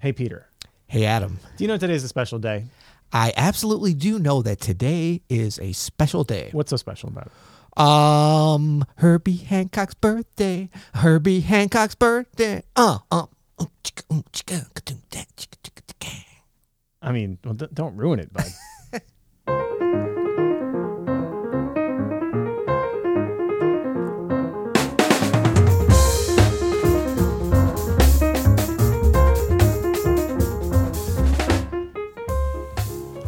Hey, Peter. Hey, Adam. Do you know today's a special day? I absolutely do know that today is a special day. What's so special about it? Um, Herbie Hancock's birthday. Herbie Hancock's birthday. Uh, uh. I mean, well, don't ruin it, bud.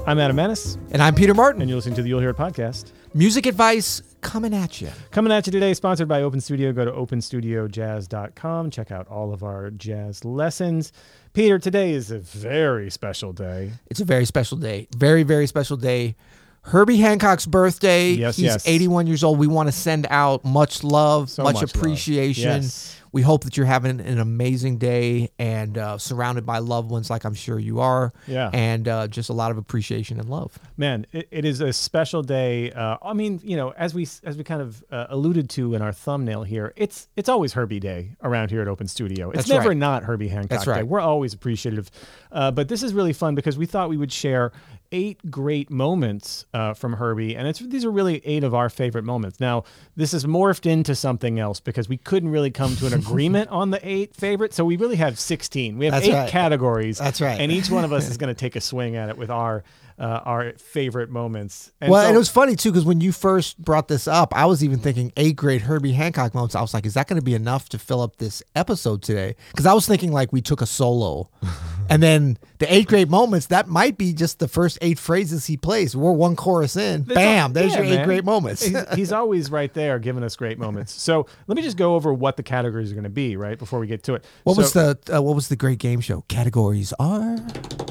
I'm Adam Maness, And I'm Peter Martin. and you're listening to the You'll Hear It podcast. Music advice coming at you. Coming at you today, sponsored by Open Studio. Go to openstudiojazz.com. Check out all of our jazz lessons. Peter, today is a very special day. It's a very special day. Very, very special day. Herbie Hancock's birthday. Yes, He's yes. 81 years old. We want to send out much love, So much, much love. appreciation. Yes. We hope that you're having an amazing day and uh, surrounded by loved ones, like I'm sure you are. Yeah. And uh, just a lot of appreciation and love. Man, it, it is a special day. Uh, I mean, you know, as we as we kind of uh, alluded to in our thumbnail here, it's it's always Herbie Day around here at Open Studio. It's That's never right. not Herbie Hancock That's Day. right. We're always appreciative. Uh, but this is really fun because we thought we would share eight great moments uh, from Herbie, and it's these are really eight of our favorite moments. Now, this has morphed into something else because we couldn't really come to an agreement on the eight favorites, so we really have sixteen. We have That's eight right. categories. That's right. and each one of us is going to take a swing at it with our uh, our favorite moments. And well, so- and it was funny too because when you first brought this up, I was even thinking eight great Herbie Hancock moments. I was like, is that going to be enough to fill up this episode today? Because I was thinking like we took a solo, and then the eight great moments that might be just the first eight phrases he plays. We're one chorus in, There's bam, al- there's yeah, your eight man. great moments. he's, he's always right there giving us great moments. So let me just go over what the categories are going to be right before we get to it. what was the uh, what was the great game show? Categories are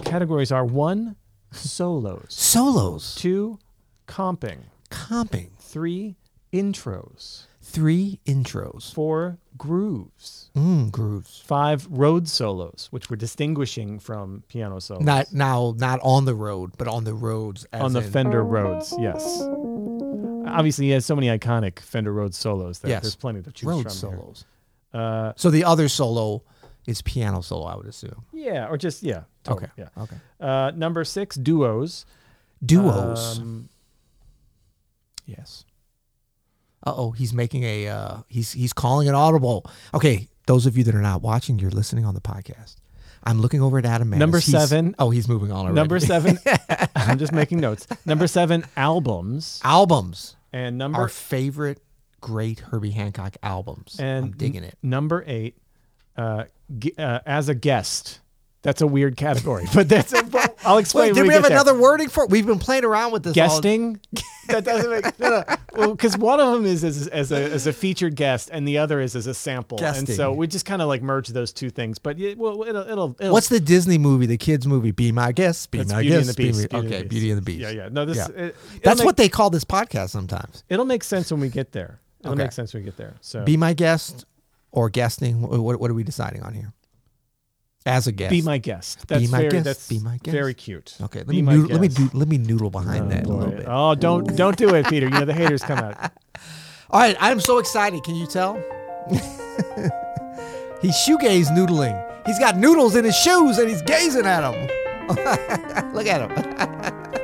categories are one, solos, solos, two, comping, comping, three, intros, three intros, four, grooves, mm, grooves. five, Rhodes solos, which we're distinguishing from piano solos. Not now, not on the road, but on the Rhodes. As on the in- Fender Rhodes, yes. Obviously, he has so many iconic Fender Rhodes solos. That Yes. There's plenty to choose road from. here. solos. Uh, So the other solo is piano solo, I would assume. yeah, or just yeah. Totally, Okay. Yeah. Okay. Uh, number six, duos. Duos. Um, yes. Uh oh, he's making a uh he's he's calling an audible. Okay, those of you that are not watching, you're listening on the podcast. I'm looking over at Adam Maness. Number He's- seven. Oh, he's moving on already. number seven. I'm just making notes. Number seven, albums, albums. and number Our favorite great Herbie Hancock albums. and I'm digging it. Number eight, uh, g- uh, as a guest. That's a weird category, but that's. A, I'll explain. Wait, did we, get have there. another wording for it? We've been playing around with this. all- guesting that doesn't make no, no. well because one of them is as, as a as a featured guest and the other is as a sample Guesting. and so we just kind of like merge those two things but yeah, well it'll it'll, it'll What's the Disney movie, the kids movie? Be my guest. Be that's my Beauty and guest. the be Beast my- Beauty okay, and the Beauty and the Beast. yeah yeah no this Yeah. it- That's make- what they call this podcast sometimes. it'll make sense when we get there it'll Okay. make sense when we get there so Be my guest or guesting. What, what, are we deciding on here? As a guest. be my guest that's my very guest, that's be my guest. very cute Okay, let Be me noodle, let me do, let me noodle behind Oh, that a little bit. oh don't don't do it Peter you know the haters come out All right, I'm so excited. Can you tell? he's shoegaze noodling. He's got noodles in his shoes and he's gazing at them. Look at him.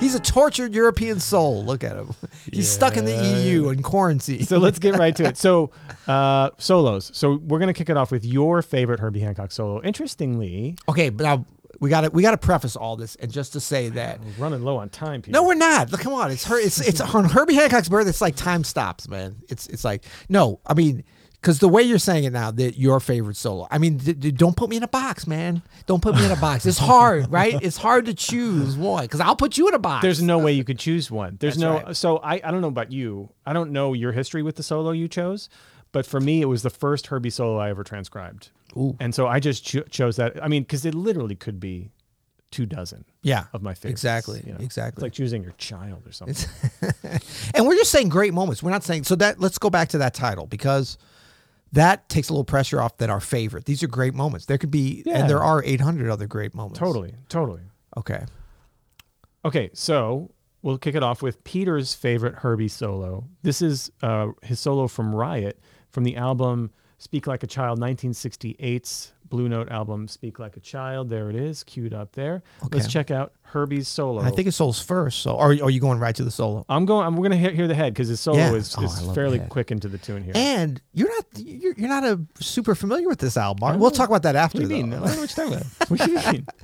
He's a tortured European soul. Look at him. He's stuck in the EU in quarantine. so let's get right to it. So, uh, solos. So we're gonna kick it off with your favorite Herbie Hancock solo. Interestingly, okay, but now we got to we got to preface all this and just to say that we're running low on time. Peter. No, we're not. Look, come on. It's her. It's it's on Herbie Hancock's birthday. It's like time stops, man. It's it's like no. I mean, because the way you're saying it now, that your favorite solo. I mean, d- d- don't put me in a box, man. Don't put me in a box. It's hard, right? It's hard to choose one because I'll put you in a box. There's no way you could choose one. There's That's no. right. So I, I don't know about you. I don't know your history with the solo you chose, but for me, it was the first Herbie solo I ever transcribed. Ooh. And so I just cho- chose that. I mean, because it literally could be two dozen yeah, of my favorites. exactly, you know? It's exactly. like choosing your child or something. and we're just saying great moments. We're not saying so that. Let's go back to that title because. That takes a little pressure off that our favorite. These are great moments. There could be, Yeah. and there are 800 other great moments. totally, totally. Okay. Okay, so we'll kick it off with Peter's favorite Herbie solo. This is uh, his solo from Riot from the album Speak Like a Child 1968's Blue Note album, Speak Like a Child. There it is, queued up there. Let's check out Herbie's solo. I think his solo's first. So, or are you going right to the solo? I'm going. I'm going to hear, hear the head because his solo Yeah. is, Oh, is fairly quick into the tune here. And you're not you're, you're not a super familiar with this album. We'll know. talk about that after. what do you mean? I though. don't know what you're talking about. What do you mean?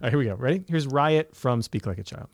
All right, here we go. Ready? Here's Riot from Speak Like a Child.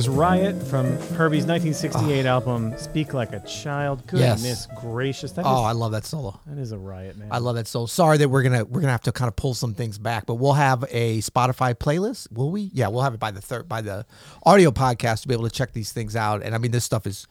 Is Riot from Herbie's 1968 album, Speak Like a Child. Goodness Yes. gracious. That is, Oh, I love that solo. that is a riot, man. I love that solo. Sorry that we're gonna we're gonna have to kind of pull some things back, but we'll have a Spotify playlist. Will we? Yeah, we'll have it by the third by the audio podcast to be able to check these things out. And I mean, this stuff is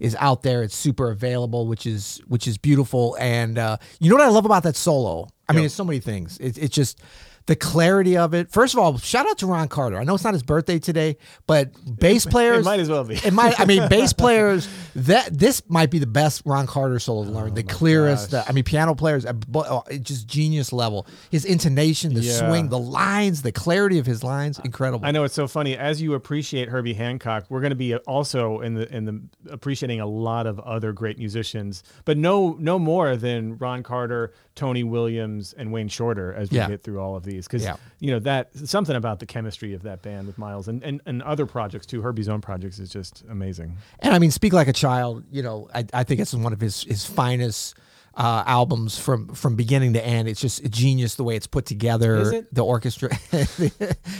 is out there. It's super available, which is which is beautiful. And uh, you know what I love about that solo? I mean, it's so many things. It, it's just the clarity of it. First of all, shout out to Ron Carter. I know it's not his birthday today, but bass players. might as well be. It might. I mean, bass players. That this might be the best Ron Carter solo to learn. the clearest. Oh. The, I mean, piano players. uh, uh, just genius level. His intonation, the Yeah. swing, the lines, the clarity of his lines, incredible. I know it's so funny. As you appreciate Herbie Hancock, we're going to be also in the in the appreciating a lot of other great musicians, but no no more than Ron Carter, Tony Williams, and Wayne Shorter as we Yeah. get through all of these. Because Yeah. you know that something about the chemistry of that band with Miles and, and and other projects too. Herbie's own projects is just amazing. And I mean, Speak Like a Child, you know, I, I think it's one of his his finest uh, albums from from beginning to end. It's just genius the way it's put together. Is it? The orchestra.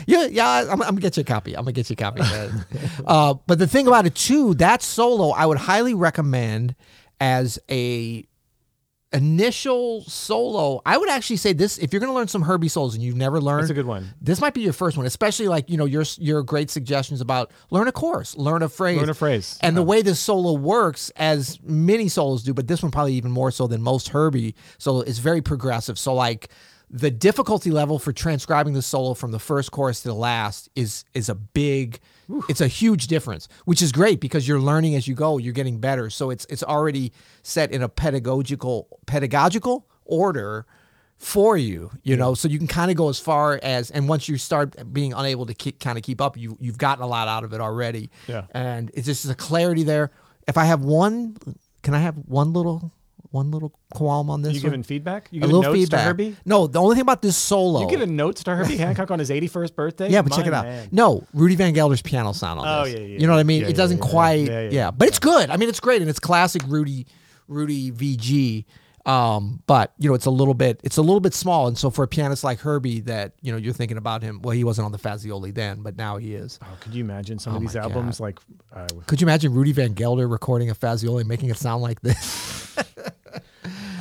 yeah, yeah. I'm, I'm gonna get you a copy. I'm gonna get you a copy. uh, but the thing about it too, that solo, I would highly recommend as a initial solo. I would actually say this: if you're gonna learn some Herbie solos and you've never learned, That's a good one. this might be your first one, especially like you know your your great suggestions about learn a chorus, learn a phrase, Learn a phrase. and the way this solo works, as many solos do, but this one probably even more so than most Herbie solo, is very progressive. So like the difficulty level for transcribing the solo from the first chorus to the last is is a big it's a huge difference which is great because you're learning as you go you're getting better. So it's it's already set in a pedagogical pedagogical order for you you know? So you can kind of go as far as and once you start being unable to keep, kind of keep up you you've gotten a lot out of it already. Yeah. and it's just a clarity there. If i have one can i have one little one little qualm on this. You giving feedback? You a giving little notes feedback. to Herbie? No, the only thing about this solo. You giving notes to Herbie Hancock on his 81st birthday? yeah, but check it out. man. No, Rudy Van Gelder's piano sound on Oh, this. yeah, yeah, You know what I mean? yeah, it doesn't yeah, quite. Yeah, but it's good. I mean, it's great, and it's classic Rudy, Rudy VG. Um, but you know, it's a little bit, it's a little bit small, and so for a pianist like Herbie, that you know, you're thinking about him. Well, he wasn't on the Fazioli then, but now he is. Oh, could you imagine some Oh of these albums? Like, uh, Could you imagine Rudy Van Gelder recording a Fazioli and making it sound like this?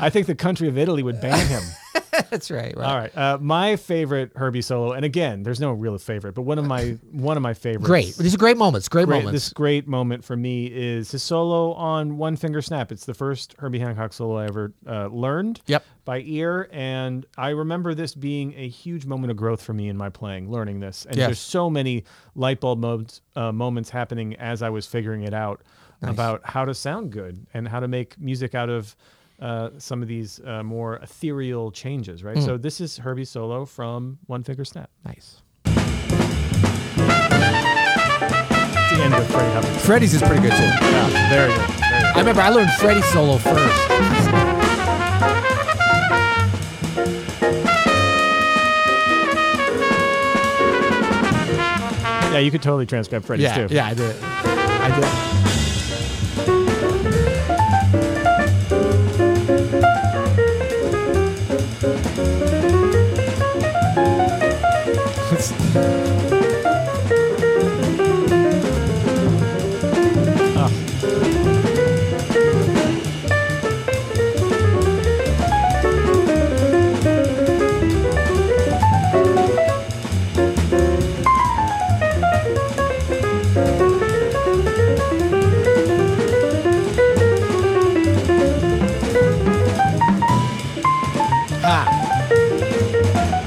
I think the country of Italy would ban him. That's right. right. All right, uh, my favorite Herbie solo, and again, there's no real favorite, but one of my one of my favorites. Great. These are great moments. Great, Great, moments. this great moment for me is his solo on One Finger Snap. It's the first Herbie Hancock solo I ever uh, learned Yep. by ear, and I remember this being a huge moment of growth for me in my playing, learning this. And Yes. there's so many light bulb moments, uh, moments happening as I was figuring it out about how to sound good and how to make music out of uh, some of these uh, more ethereal changes, right? So this is Herbie solo from One Finger Snap. Nice. It's the end of Freddie Hubbard. Freddie's is pretty good too. Yeah, very good. Very good. I remember I learned Freddie's solo first. Yeah, you could totally transcribe Freddie's Yeah, too. yeah, I did. I did.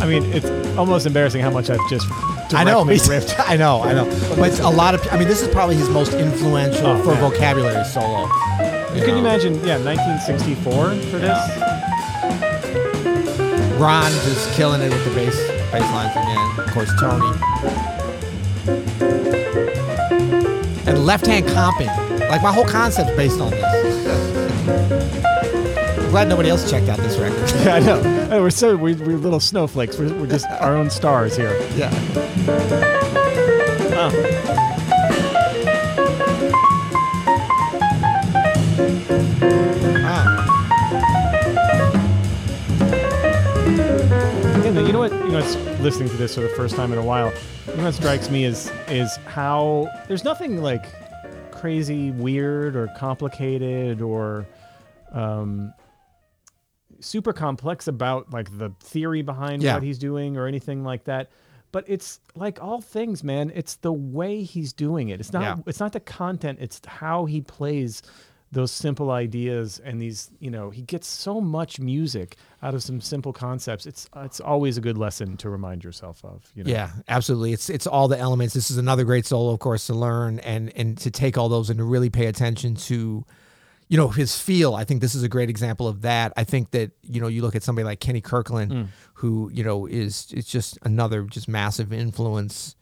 I mean, it's almost embarrassing how much I've just I know. directly Me too. ripped. I know. I know. But it's a lot of. I mean, this is probably his most influential Oh, for vocabulary solo. Could you can imagine, yeah, 1964 for this. Ron just killing it with the bass bass lines again. Of course, Tony. And left hand comping. Like my whole concept's based on this. I'm glad nobody else checked out this record. Yeah, I know. Oh, we're so we're, we're little snowflakes. We're, we're just our own stars here. yeah. Ah. Yeah, you know what? You know, it's listening to this for the first time in a while. You know what strikes me is is how there's nothing like crazy, weird, or complicated, or um, super complex about like the theory behind Yeah. what he's doing or anything like that. But it's like all things, man. It's the way he's doing it. It's not. Yeah. It's not the content. It's how he plays those simple ideas and these. You know, he gets so much music out of some simple concepts. It's it's always a good lesson to remind yourself of. You know. Yeah, absolutely. It's it's all the elements. This is another great solo, of course, to learn and and to take all those and to really pay attention to, you know, his feel. I think this is a great example of that. I think that you know you look at somebody like Kenny Kirkland, mm. who you know is it's just another just massive influence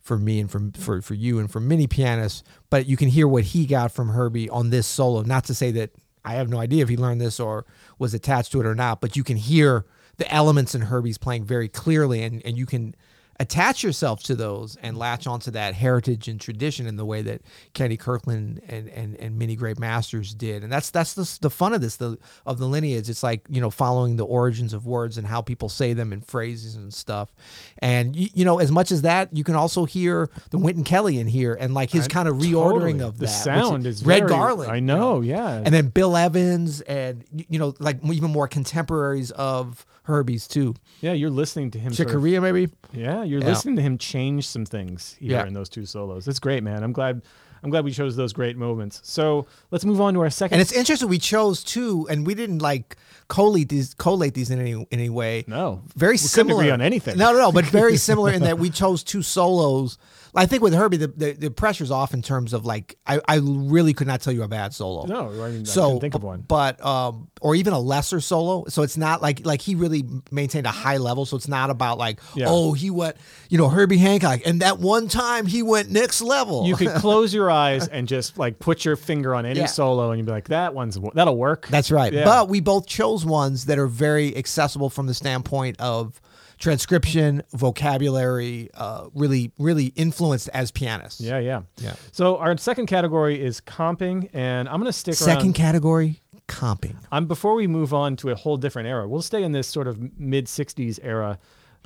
for me and for for for you and for many pianists. But you can hear what he got from Herbie on this solo. Not to say that I have no idea if he learned this or was attached to it or not, but you can hear the elements in Herbie's playing very clearly, and and you can attach yourself to those and latch onto that heritage and tradition in the way that Kenny Kirkland and and, and many great masters did. And that's that's the, the fun of this the of the lineage. It's like you know following the origins of words and how people say them and phrases and stuff. And you, you know as much as that, you can also hear the Wynton Kelly in here and like his kind of reordering Totally. of the that. sound is Red very- Garland. I you know. Yeah. and then Bill Evans and you know like even more contemporaries of Herbie's too. yeah, you're listening to him. Chick sort of- Corea maybe. Yeah, you're Yeah. listening to him change some things here Yeah. in those two solos. It's great, man. I'm glad. I'm glad we chose those great moments. So let's move on to our second. And it's interesting we chose two, and we didn't like collate these collate these in any in any way. no, very we similar. agree on anything. No, no, no, but very similar in that we chose two solos. I think with Herbie, the, the, the pressure's off in terms of like I, I really could not tell you a bad solo. No, I, mean, I so couldn't think of one. but um, or even a lesser solo. So it's not like like he really maintained a high level. So it's not about like Yeah. oh he went you know Herbie Hancock and that one time he went next level. You could close your eyes and just like put your finger on any Yeah. solo, and you'd be like, "That one's that'll work." That's right. Yeah. But we both chose ones that are very accessible from the standpoint of transcription, vocabulary, uh, really, really influenced as pianists. yeah, yeah, Yeah. So our second category is comping, and I'm gonna stick Second around. category, comping. I'm before we move on to a whole different era. We'll stay in this sort of mid '60s era.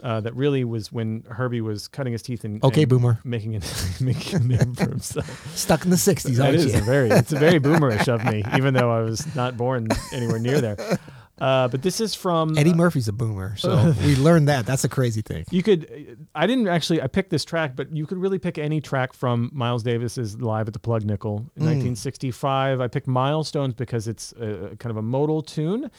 Uh, that really was when Herbie was cutting his teeth and Okay, and boomer. making it making a name for himself. Stuck in the 60s, aren't is you? a very it's a very boomerish of me, even though I was not born anywhere near there. Uh, but this is from Eddie Murphy's a boomer, so we learned that. That's a crazy thing. You could. I didn't actually. I picked this track, but you could really pick any track from Miles Davis's "Live at the Plug Nickel" in Mm. 1965. I picked "Milestones" because it's a, kind of a modal tune,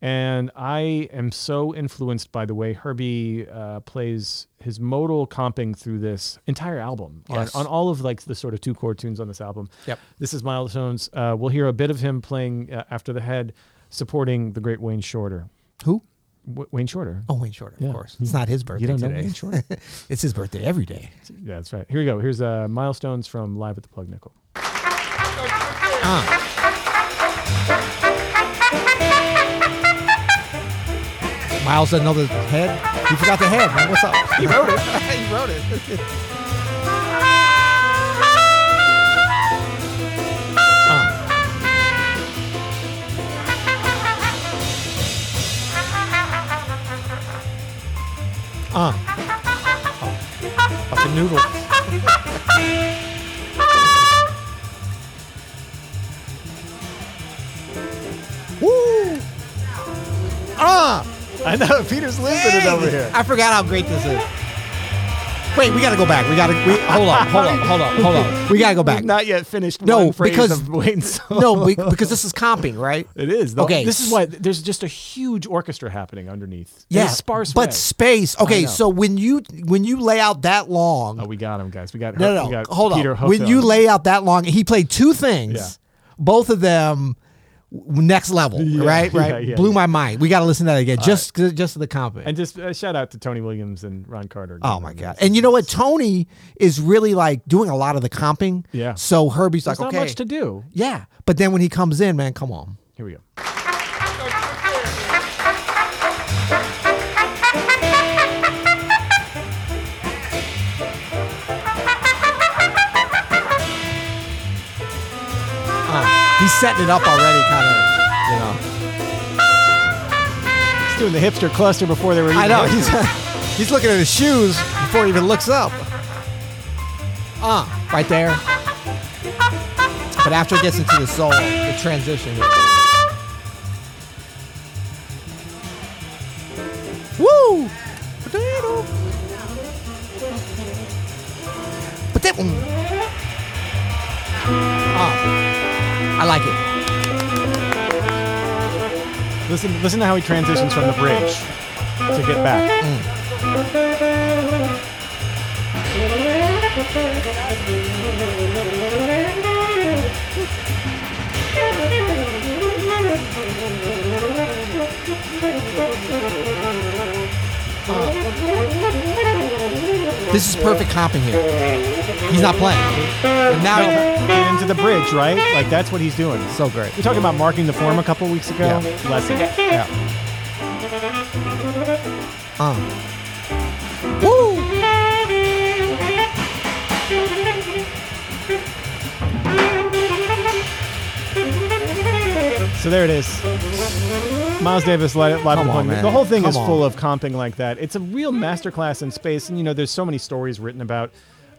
and I am so influenced by the way Herbie uh, plays his modal comping through this entire album Yes. on, on all of like the sort of two chord tunes on this album. Yep. This is "Milestones." Uh, we'll hear a bit of him playing uh, after the head, supporting the great Wayne Shorter. Who? W- Wayne Shorter. Oh, Wayne Shorter, Yeah. of course. It's not his birthday You don't know today. Wayne Shorter? it's his birthday every day. Yeah, that's right. Here we go. Here's uh, milestones from Live at the Plug Nickel. Miles doesn't the head. He forgot the head. Man. What's up? He wrote it. he wrote it. Uh. Oh. Fucking noodle. Woo! Ah! I know Peter's losing it over here. I forgot how great this is. Wait, we gotta go back. We gotta. We, hold on, hold on, hold on, hold on. We gotta go back. We've not yet finished No, one phrase because- of Wayne's song. No, we, because this is comping, right? it is. The- Okay. This is why there's just a huge orchestra happening underneath. in Yeah, a sparse but way. space. Okay, so when you when you lay out that long, Oh, we got him, guys. We got no, Her- no, we no, got hold Peter on. hooked When you lay out that long, he played two things. Yeah. Both of them w- next level, Yeah, right? Right. yeah, Blew yeah. my mind. We got to listen to that again, just just to the comping. and just uh, shout out to Tony Williams and Ron Carter. Oh my god! And you know what? Tony is really like doing a lot of the comping. Yeah. So Herbie's There's like, not okay, much to do. yeah. But then when he comes in, man, come on. Here we go. He's setting it up already, kind of. You know. He's doing the hipster cluster before they were. I know. He's he's looking at his shoes before he even looks up. Uh, right there. But after it gets into the solo, the transition. Woo! Potato. One. Oh, I like it. Listen, listen to how he transitions from the bridge to get back. This is perfect hopping here. He's not playing. And now he- get into the bridge, right? Like that's what he's doing. so great. We talking about marking the form a couple weeks ago. Yeah. Lesson. Yeah. Uh. Woo! So there it is. Miles Davis live, live Come on, man. The whole thing Come is on. full of comping like that. It's a real masterclass in space, and you know, there's so many stories written about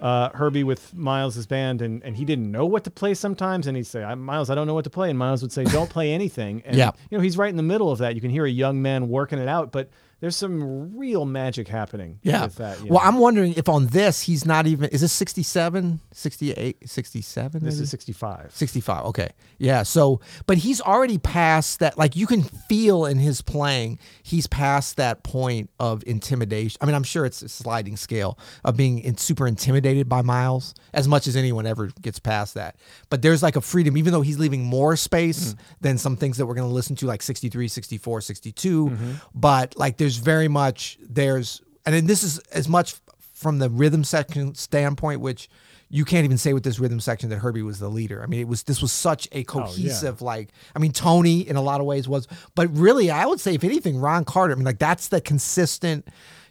uh, Herbie with Miles's band, and, and he didn't know what to play sometimes, and he'd say, "I'm- "Miles, I don't know what to play," and Miles would say, "Don't play anything." And Yeah. you know, he's right in the middle of that. You can hear a young man working it out, but there's some real magic happening Yeah. with that. Well, know. I'm wondering if on this he's not even. Is this 67, 68, 67? this maybe? is 65. 65. Okay. Yeah. So, but he's already past that. Like, you can feel in his playing, he's past that point of intimidation. I mean, I'm sure it's a sliding scale of being in, super intimidated by Miles as much as anyone ever gets past that. But there's like a freedom, even though he's leaving more space mm. than some things that we're going to listen to, like 63, 64, 62. Mm-hmm. But like, there's very much, there's, and then this is as much from the rhythm section standpoint, which you can't even say with this rhythm section that Herbie was the leader. I mean, it was this was such a oh, cohesive like. I mean, Tony in a lot of ways was, but really, I would say if anything, Ron Carter. I mean, like that's the consistent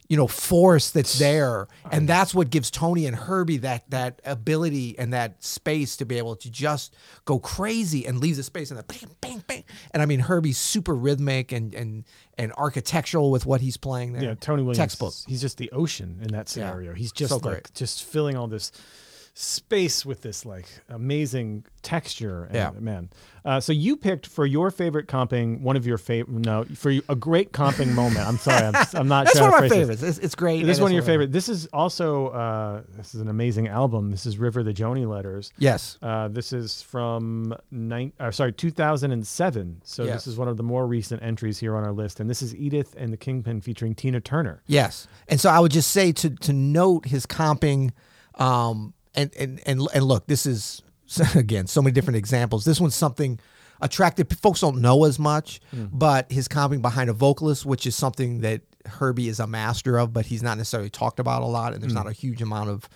you know force that's there and that's what gives Tony and Herbie that that ability and that space to be able to just go crazy and leave the space and the bang bang bang and I mean Herbie's super rhythmic and and and architectural with what he's playing there. Yeah, Tony Williams. textbook. He's just the ocean in that scenario. He's just So like great. just filling all this space with this like amazing texture. And, Yeah. man. Uh, so you picked for your favorite comping one of your favorite. No, for you, a great comping moment. I'm sorry, I'm, I'm not. That's sure one of my favorites. It's, it's great. This is one of your favorite. This is also uh, this is an amazing album. This is River the Joni Letters. Yes. Uh, this is from nine, uh, sorry, 2007. So Yes. this is one of the more recent entries here on our list, and this is Edith and the Kingpin featuring Tina Turner. Yes, and so I would just say to to note his comping, um, and and and and look, this is again so many different examples. This one's something attractive. Folks don't know as much, but his comping behind a vocalist, which is something that Herbie is a master of, but he's not necessarily talked about a lot, and there's not a huge amount of.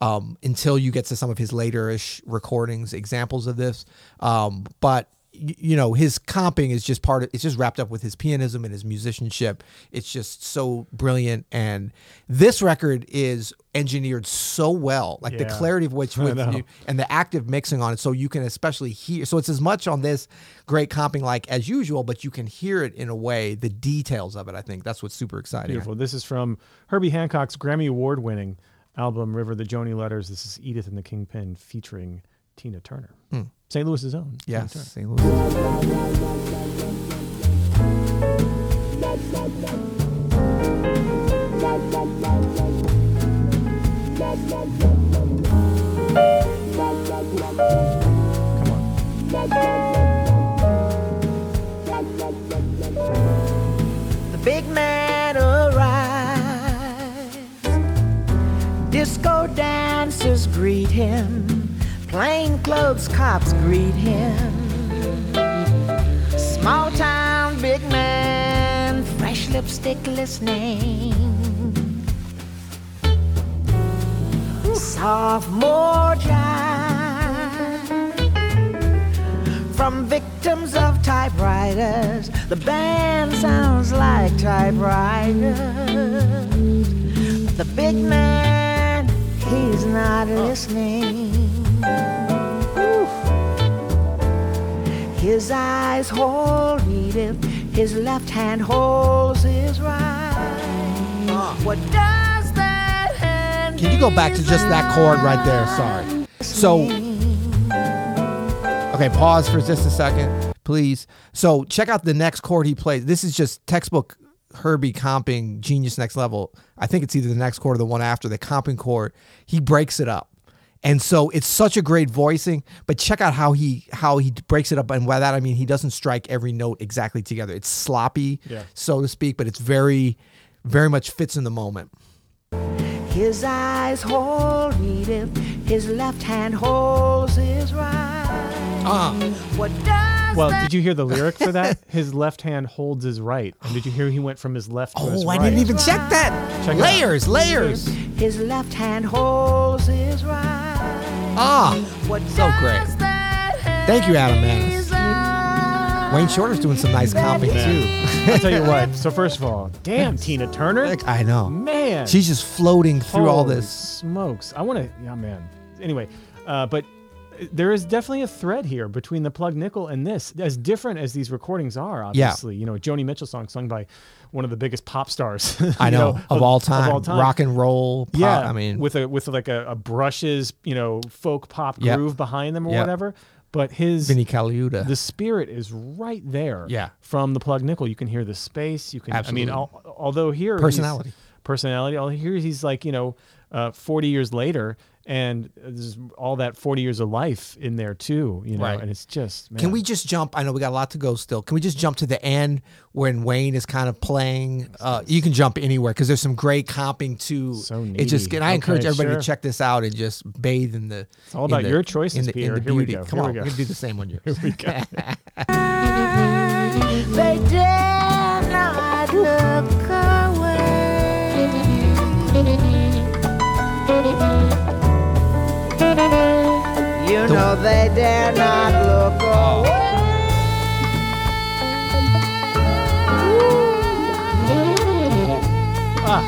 Um, until you get to some of his later-ish recordings, examples of this, um, but y- you know his comping is just part of it's just wrapped up with his pianism and his musicianship it's just so brilliant and this record is engineered so well like the clarity of which with you, and the active mixing on it so you can especially hear so it's as much on this great comping like as usual but you can hear it in a way the details of it i think that's what's super exciting Beautiful. This is from Herbie Hancock's Grammy Award winning album, River the Joni Letters. This is Edith and the Kingpin featuring Tina Turner. Hmm. St. Louis's own. Yes St. Louis. Big man arrives. Disco dancers greet him. Plainclothes cops greet him. Small town big man, fresh lipstick listening. Sophomore jive victims of typewriters. The band sounds like typewriters. The big man, he's not listening. Ooh. His eyes hold Edith, his left hand holds his right. Ah. What does that hand Can you go back to just that chord right there? Sorry. So, okay, pause for just a second, please. So, check out the next chord he plays. This is just textbook Herbie comping genius next level. I think it's either the next chord or the one after the comping chord. He breaks it up. And so it's such a great voicing, but check out how he how he breaks it up, and by that I mean he doesn't strike every note exactly together. It's sloppy, Yeah. so to speak, but it's very, very much fits in the moment. His eyes hold Edith, his left hand holds his right. Ah. What does Well, that did you hear the lyric for that? His left hand holds his right. And did you hear he went from his left to his right? Oh. I didn't even check that. Check it out. layers, layers. his left hand holds his right? Ah, What so great. Thank you, Adam Maness. Wayne Shorter's doing some nice comping too. I'll tell you what. So first of all, damn Tina Turner. I know. Man. She's just floating through all this. smokes. I want to, yeah, man. Anyway, uh, but there is definitely a thread here between the plug nickel and this, as different as these recordings are. Obviously, you know, a Joni Mitchell song sung by one of the biggest pop stars. I you know, of, all time, all time. rock and roll. Pop, yeah, I mean, with a with like a, a brushes, you know, folk pop Yep. groove behind them or Yep. whatever. But his Vinnie Colaiuta. the spirit is right there. Yeah. From the plug nickel, you can hear the space. You can. I mean, al- although here Personality. personality. All here he's like you know, uh, forty years later, and there's all that forty years of life in there too. You know, Right. and it's just. Man. Can we just jump? I know we got a lot to go still. Can we just jump to the end when Wayne is kind of playing? Uh, you can jump anywhere because there's some great comping too. So it just needy. and I encourage everybody sure. to check this out and just bathe in the. It's all about your choices, Peter. Here we go. Come Here on, we we're gonna do the same one. Here we go. they dare not look away. Ah.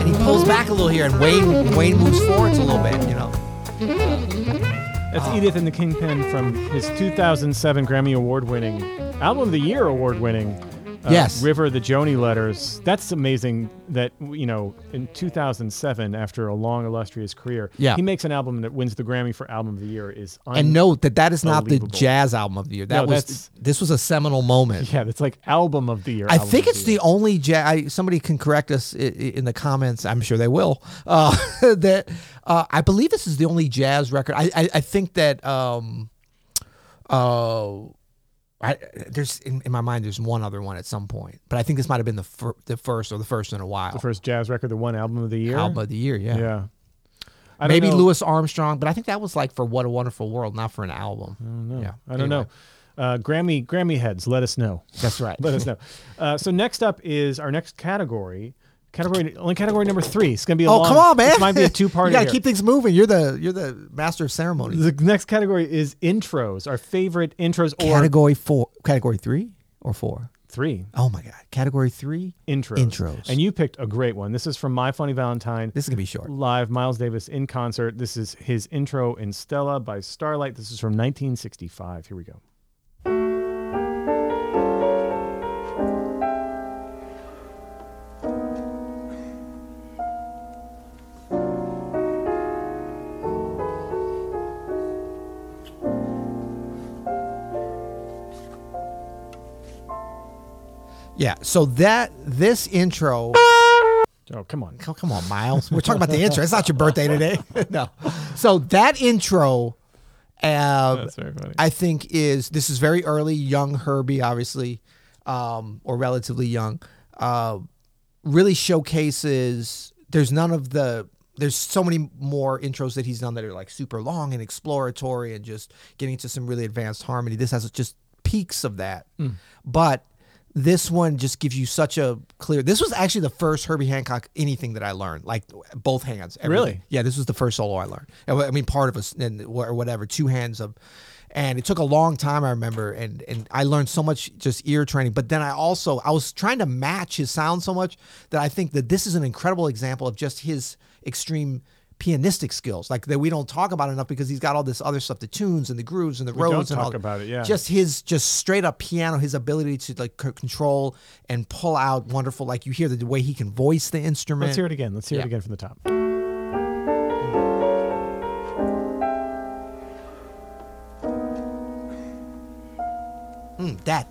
And he pulls back a little here, and Wayne Wayne moves forwards a little bit. You know. That's Edith and the Kingpin from his 2007 Grammy Award winning, Album of the Year award winning. Uh, Yes. River, the Joni Letters. That's amazing that, you know, in 2007, after a long, illustrious career, Yeah. he makes an album that wins the Grammy for Album of the Year. Is un- And note that that is not the jazz album of the year. That No, was this was a seminal moment. Yeah, that's like Album of the Year. I think it's the, the only jazz. Somebody can correct us i- i- in the comments. I'm sure they will. Uh, that uh, I believe this is the only jazz record. I I, I think that um, uh, I there's in, in my mind there's one other one at some point, but I think this might have been the fir- the first or the first in a while. the first jazz record the one Album of the Year. album of the year. Yeah. Yeah. I Maybe. Louis Armstrong, but I think that was like for What a Wonderful World, not for an album. I don't know. Yeah. I don't know. Uh, Grammy Grammy heads, let us know. That's right. Let us know. Uh, so next up is our next category. Category only category number three. It's gonna be a Oh long, come on, man! This might be a two part. you gotta keep things moving. You're the you're the master of ceremonies. The next category is intros. Our favorite intros or Category four, category three or four. three Oh my god, category three. intros. Intros. And you picked a great one. This is from My Funny Valentine. This is gonna be short. Live, Miles Davis in concert. This is his intro in Stella by Starlight. This is from 1965. Here we go. Yeah. So that this intro. Oh, come on. Come, come on, Miles. We're talking about the intro. It's not your birthday today. no. So that intro. Uh, funny. I think is this is very early, young Herbie, obviously, um, or relatively young. Uh, really showcases. There's none of the. There's so many more intros that he's done that are like super long and exploratory and just getting to some really advanced harmony. This has just peaks of that, Hmm. but this one just gives you such a clear. This was actually the first Herbie Hancock anything that I learned, like both hands. everything. Really? Yeah, this was the first solo I learned. I mean, part of us and or whatever, two hands of, and it took a long time. I remember, and and I learned so much just ear training. But then I also I was trying to match his sound so much that I think that this is an incredible example of just his extreme pianistic skills, like that we don't talk about enough because he's got all this other stuff, the tunes and the grooves and the We Rhodes and talk all about it, yeah. Just his just straight up piano, his ability to like c- control and pull out wonderful. Like you hear the way he can voice the instrument. Let's hear it again. Let's hear it again from the top. Mm, that.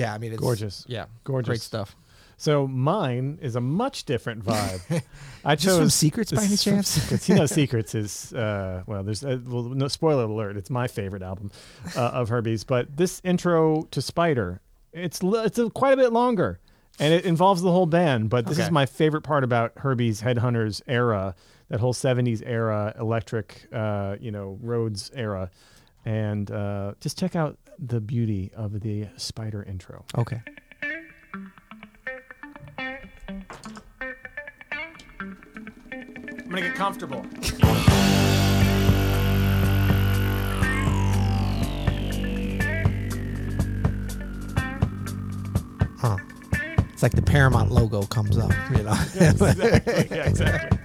Yeah, I mean, it's Gorgeous. Yeah, Gorgeous. great stuff. So mine is a much different vibe. I this chose from Secrets by this any chance? Secrets. You know, Secrets is uh, well. There's uh, well, no spoiler alert. It's my favorite album uh, of Herbie's. But this intro to Spider, it's it's a, quite a bit longer, and it involves the whole band. But this is my favorite part about Herbie's Headhunters era, that whole '70s era, electric, uh, you know, Rhodes era, and uh, just check out the beauty of the Spider intro. Okay. I'm gonna get comfortable. Huh. It's like the Paramount logo comes up, you know. exactly. Yeah, exactly.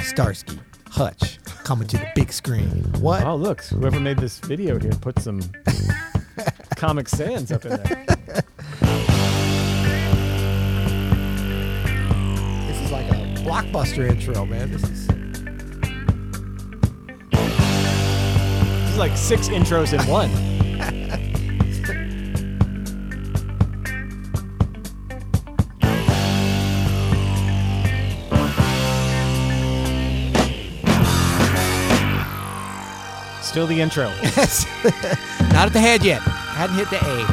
Starsky, Hutch, coming to the big screen. What? Oh, look, whoever made this video here put some Comic Sans up in there. This is like a blockbuster intro, man. This is. This is like six intros in one. Still the intro. Yes. Not at the head yet. Hadn't hit the A.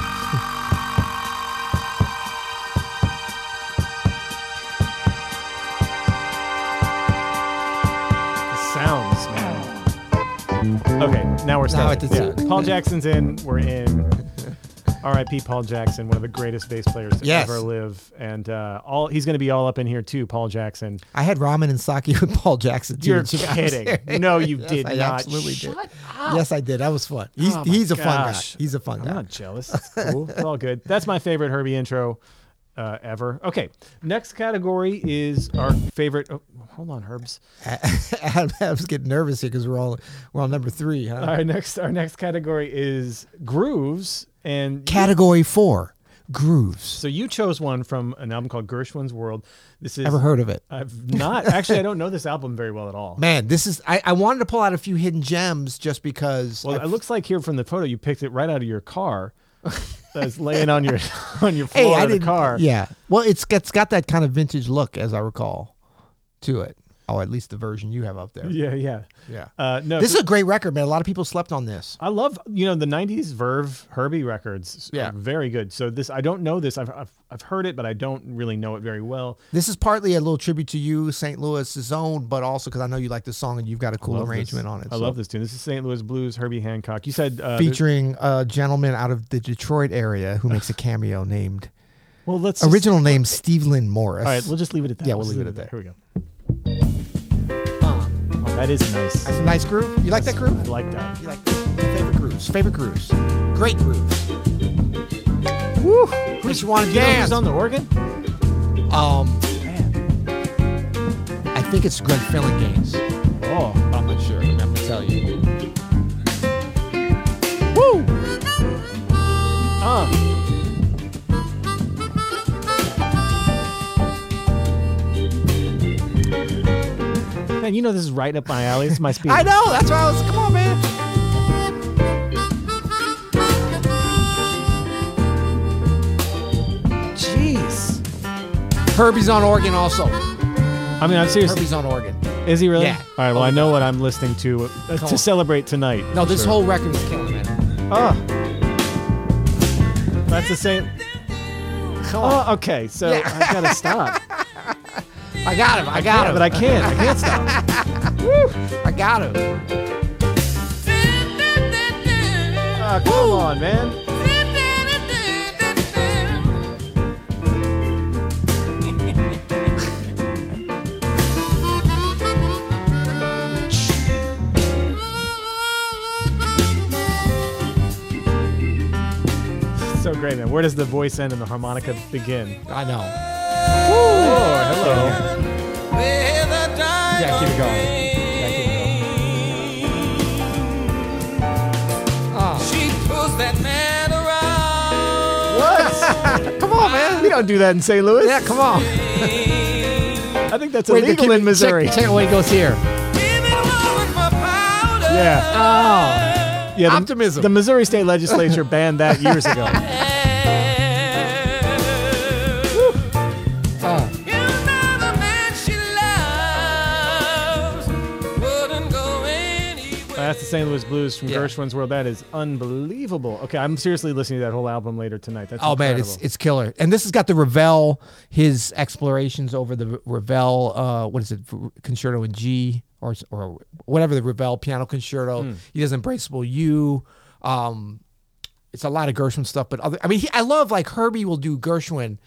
Sounds, man. Okay, now we're Now starting. Yeah, Paul Jackson's in. We're in. R.I.P. Paul Jackson, one of the greatest bass players to Yes. ever live, and uh, all he's going to be all up in here too. Paul Jackson. I had ramen and sake with Paul Jackson. Too, You're kidding. No, you Yes, did I not. absolutely Shut did. Yes, I did. That was fun. He's Oh he's a fun guy. He's a fun I'm guy. not jealous. It's cool. it's all good. That's my favorite Herbie intro uh, ever. Okay, next category is our favorite. Oh, hold on, Herbs. I was getting nervous here because we're all we're on number three. Huh? Our next our next category is grooves, and you- Category four, grooves. so you chose one from an album called Gershwin's World. This is Ever heard of it? I've not actually. I don't know this album very well at all. Man, this is. I, I wanted to pull out a few hidden gems just because. Well, I- it looks like here from the photo you picked it right out of your car. That's laying on your on your floor I of the car. Yeah. Well, it's it's got that kind of vintage look, as I recall, to it. Oh, at least the version you have up there. yeah, yeah. Yeah. Uh, no, This is a great record, man. A lot of people slept on this. I love you know the '90s Verve Herbie records. Yeah. are very good. So this I don't know this. I've, I've I've heard it, but I don't really know it very well. This is partly a little tribute to you, St. Louis's own, but also because I know you like the song and you've got a cool Love this. arrangement on it. I so. love this tune. This is St. Louis Blues, Herbie Hancock. You said uh, Featuring a gentleman out of the Detroit area who makes a cameo named well, let's just- original name Stevland Morris. All right, we'll just leave it at that. Yeah, we'll Just leave it at that. Here we go. Oh, that is nice. That's a nice groove. You like that groove? I like that. You like favorite grooves? Favorite grooves? Great grooves. Woo! Makes you want to dance. who's on the organ? Um, Man. I think it's Greg Gaines. Oh, I'm not sure. I'm gonna tell you. woo! Uh. Man, you know this is right up my alley. It's my speed. I know. That's why I was. Come on, man. Jeez. Herbie's on organ also. I mean, I'm serious. Herbie's on organ. Is he really? Yeah. All right. Well, I know what I'm listening to uh, to celebrate tonight. No, this Sure. whole record is killing, man. Oh. That's the same. Come on. Oh, okay. So. I gotta stop. I got him. I got Yeah, him. but I can't. I can't stop. I got him. Oh, come on, man. So great, man. Where does the voice end and the harmonica begin? I know. Oh, hello. Yeah, keep it going. Yeah, keep it going. Oh. She pulls that man around. What? come on, man. We don't do that in St. Louis. Yeah, come on. I think that's Wait, illegal keep- in Missouri. Check, check out what he goes here. Giving woman for powder. Yeah. Oh. Yeah, the, Optimism. The Missouri State Legislature banned that years ago. St. Louis Blues from Yeah. Gershwin's World. That is unbelievable. Okay, I'm seriously listening to that whole album later tonight. That's Oh man, it's it's killer. And this has got the Ravel, his explorations over the Ravel. Uh, what is it, concerto in G or or whatever the Ravel piano concerto. He does Embraceable You. Um, it's a lot of Gershwin stuff, but other. I mean, he, I love like Herbie will do Gershwin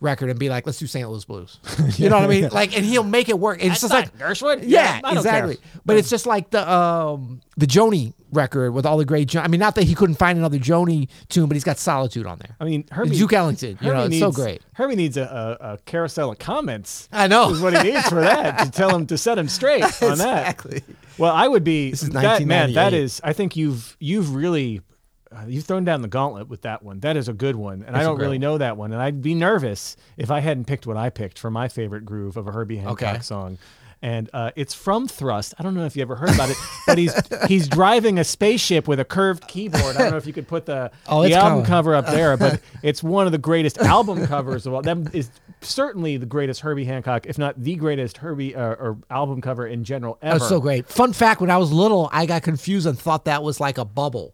record and be like, let's do St. Louis Blues. You know what I mean? Like, and he'll make it work. And it's just like Gershwin. Yeah, I don't exactly. care. But it's just like the um the Joni record with all the great. Jo- I mean, not that he couldn't find another Joni tune, but he's got Solitude on there. I mean, Herbie. Duke Ellington, you know, Herbie it's so great. Herbie needs a, a, a carousel of comments. I know. Is what he needs for that to tell him to set him straight on that. exactly. Well, I would be. This is that, man. That 1998. is. I think you've you've really. Uh, you've thrown down the gauntlet with that one. That is a good one, and I That's a don't really one. know that one. And I'd be nervous if I hadn't picked what I picked for my favorite groove of a Herbie Hancock Okay. song. And uh, it's from Thrust. I don't know if you ever heard about it, but he's he's driving a spaceship with a curved keyboard. I don't know if you could put the, Oh, the album coming. cover up there, but it's one of the greatest album covers of all. That is certainly the greatest Herbie Hancock, if not the greatest Herbie uh, or album cover in general ever. That was so great. Fun fact: When I was little, I got confused and thought that was like a bubble.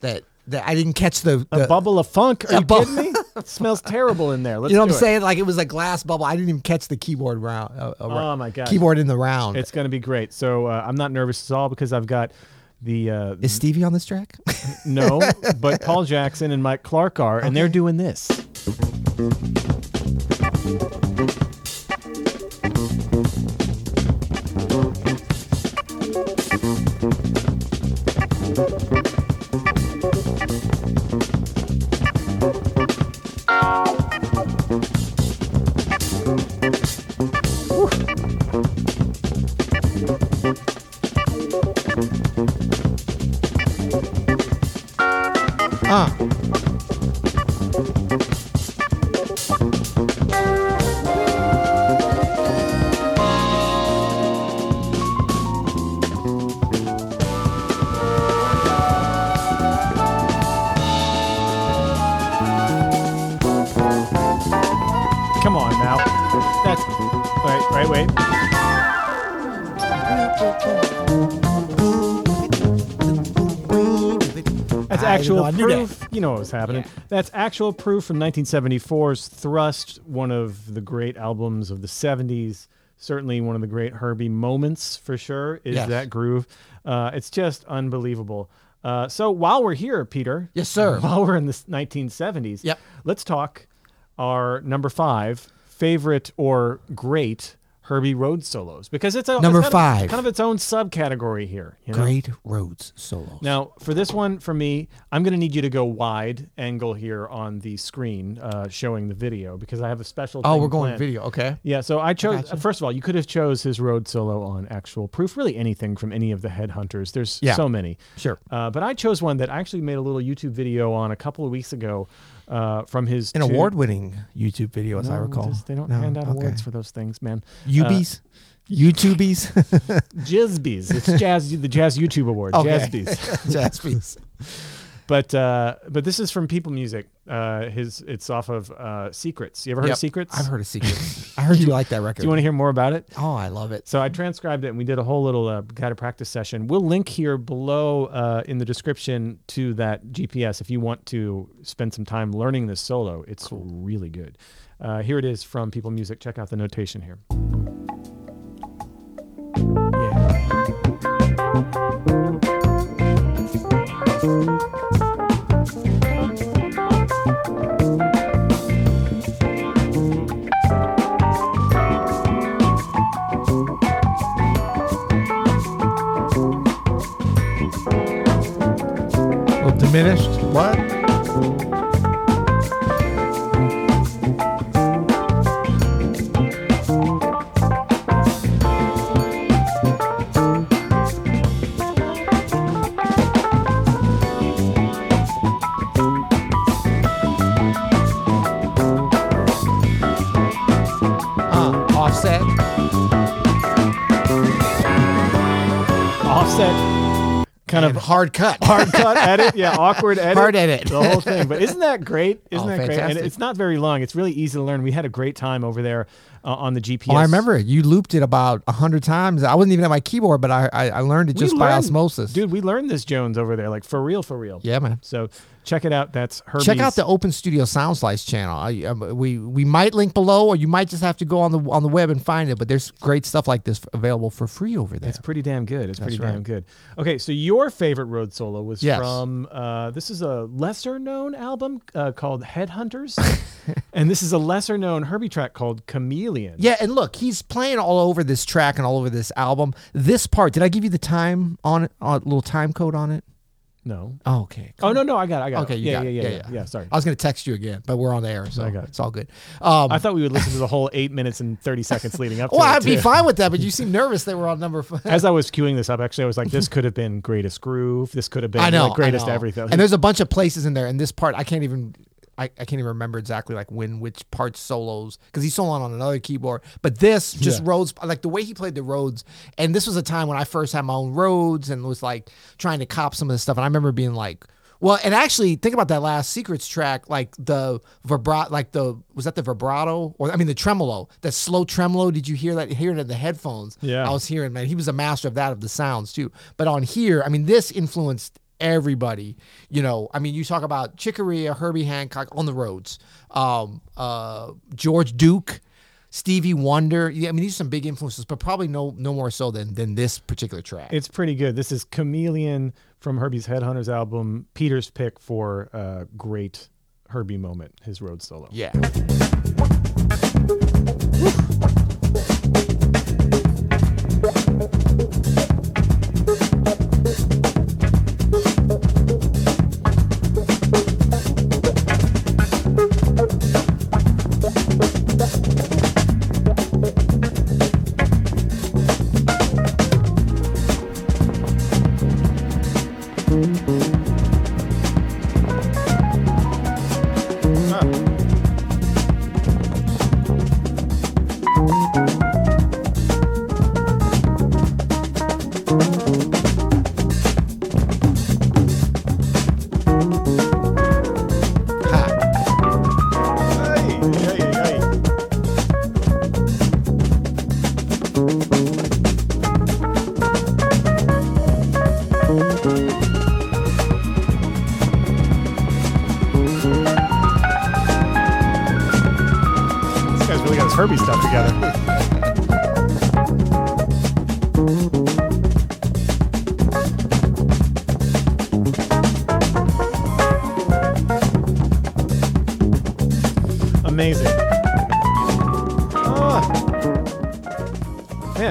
That that I didn't catch the, A bubble of funk? Are you bu- kidding me? It smells terrible in there. Let's you know what I'm it. saying? Like it was a glass bubble. I didn't even catch the keyboard round. Uh, uh, Oh, my gosh. Keyboard in the round. It's going to be great. So uh, I'm not nervous at all because I've got The uh, Is Stevie on this track? no, but Paul Jackson and Mike Clark are, and they're doing this. Uh. Actual know, I knew that. proof. You know what was happening. That's actual proof from 1974's Thrust, one of the great albums of the 70s. Certainly one of the great Herbie moments for sure is Yes. that groove. Uh, it's just unbelievable. Uh, so while we're here, Peter. Yes, sir. While we're in the 1970s, Yep. let's talk our number five favorite or great Herbie Rhodes solos because it's a Number it's kind of- five. kind of its own subcategory here. You know? Great Rhodes solo. Now, for this one, for me, I'm going to need you to go wide angle here on the screen, uh, showing the video because I have a special. oh, we're going planned. video. Okay. Yeah, so I chose. gotcha. First of all, you could have chose his Rhodes solo on actual proof. Really, anything from any of the headhunters. There's Yeah. so many. Sure. Uh, but I chose one that I actually made a little YouTube video on a couple of weeks ago uh, from his An two- award-winning YouTube video, as I No, recall. just- they don't No? hand out Okay. awards for those things, man. Ubies, YouTubies, Jizbies. It's jazz. the Jazz YouTube Award. Okay. Jazzbees. But uh, but this is from People Music. Uh, his it's off of uh, Secrets. You ever heard Yep. of Secrets? I've heard of Secrets. I heard you like that record. Do you want to hear more about it? Oh, I love it. So I transcribed it and we did a whole little uh, guided practice session. We'll link here below uh, in the description to that GPS if you want to spend some time learning this solo. It's really good. Uh, here it is from People Music. Check out the notation here. Diminished. What? Uh, offset. Offset, kind And of hard cut. hard cut edit. Yeah, awkward edit. Hard edit. The whole thing. But isn't that great? Isn't Oh, that great? And it's not very long. It's really easy to learn. We had a great time over there uh, on the GPS. Oh, I remember it. You looped it about a hundred times. I wasn't even at my keyboard, but I I, I learned it We just by osmosis. Dude, we learned this Jones over there, like for real, for real. Yeah, man. So check it out. That's Herbie's. Check out the Open Studio Soundslice channel. I, um, we we might link below, or you might just have to go on the on the web and find it. But there's great stuff like this available for free over there. It's pretty damn good. It's pretty right. damn good. Okay, so your favorite Rhodes solo was Yes. from uh, this is a lesser known album uh, called Headhunters, and this is a lesser known Herbie track called Yeah, and look, he's playing all over this track and all over this album. This part, did I give you the time on it? A little time code on it? No. Oh, okay. Oh no no I got it, I got Okay, it. you yeah, got yeah, it. yeah, Yeah, yeah, yeah. yeah. Sorry. I was gonna text you again, but we're on the air, so I got it. it's all good. Um, I thought we would listen to the whole eight minutes and thirty seconds leading up to well. I'd be fine with that, but you seem nervous that we're on number five. As I was queuing this up, actually, I was like, "This could have been greatest groove. This could have been I know, like, greatest I know. everything." And there's a bunch of places in there, and this part I can't even. I, I can't even remember exactly like when which parts solos because he's soloing on another keyboard. But this just Yeah. Rhodes like the way he played the Rhodes, and this was a time when I first had my own Rhodes and was like trying to cop some of this stuff. And I remember being like, well, and actually think about that last Secrets track, like the vibrato, like the was that the vibrato or I mean the tremolo, that slow tremolo. Did you hear that? Hear it in the headphones? Yeah. I was hearing man, he was a master of that of the sounds too. But on here, I mean, this influenced everybody. You know, I mean, you talk about Chick Corea, Herbie Hancock on the Rhodes, um, uh, George Duke. Stevie Wonder. Yeah, I mean these are some big influences, but probably no no more so than than this particular track. It's pretty good. This is Chameleon from Herbie's Headhunters album. Peter's pick for a great Herbie moment, his Rhodes solo. yeah.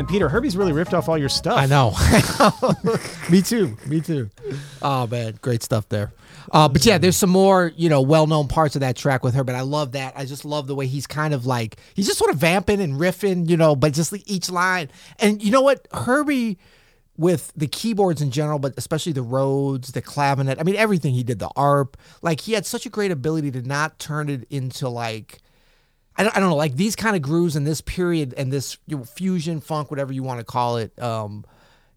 Peter, Herbie's really ripped off all your stuff. I know. Me too. Me too. Oh man, great stuff there. Uh, but yeah, there's some more you know well-known parts of that track with her. But I love that. I just love the way he's kind of like he's just sort of vamping and riffing, you know, but just like each line. And you know what, Herbie. With the keyboards in general, but especially the Rhodes, the clavinet, I mean, everything he did, the ARP, like he had such a great ability to not turn it into like, I don't, I don't know, like these kind of grooves in this period and this you know, fusion funk, whatever you want to call it. Um,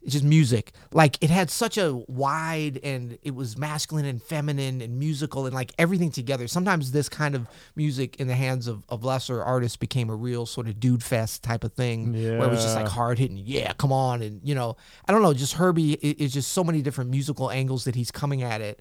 it's just music. Like it had such a wide and it was masculine and feminine and musical and like everything together. Sometimes this kind of music in the hands of, of lesser artists became a real sort of dude fest type of thing where it was just like hard hitting, yeah, come on. And you know, I don't know, just Herbie is just so many different musical angles that he's coming at it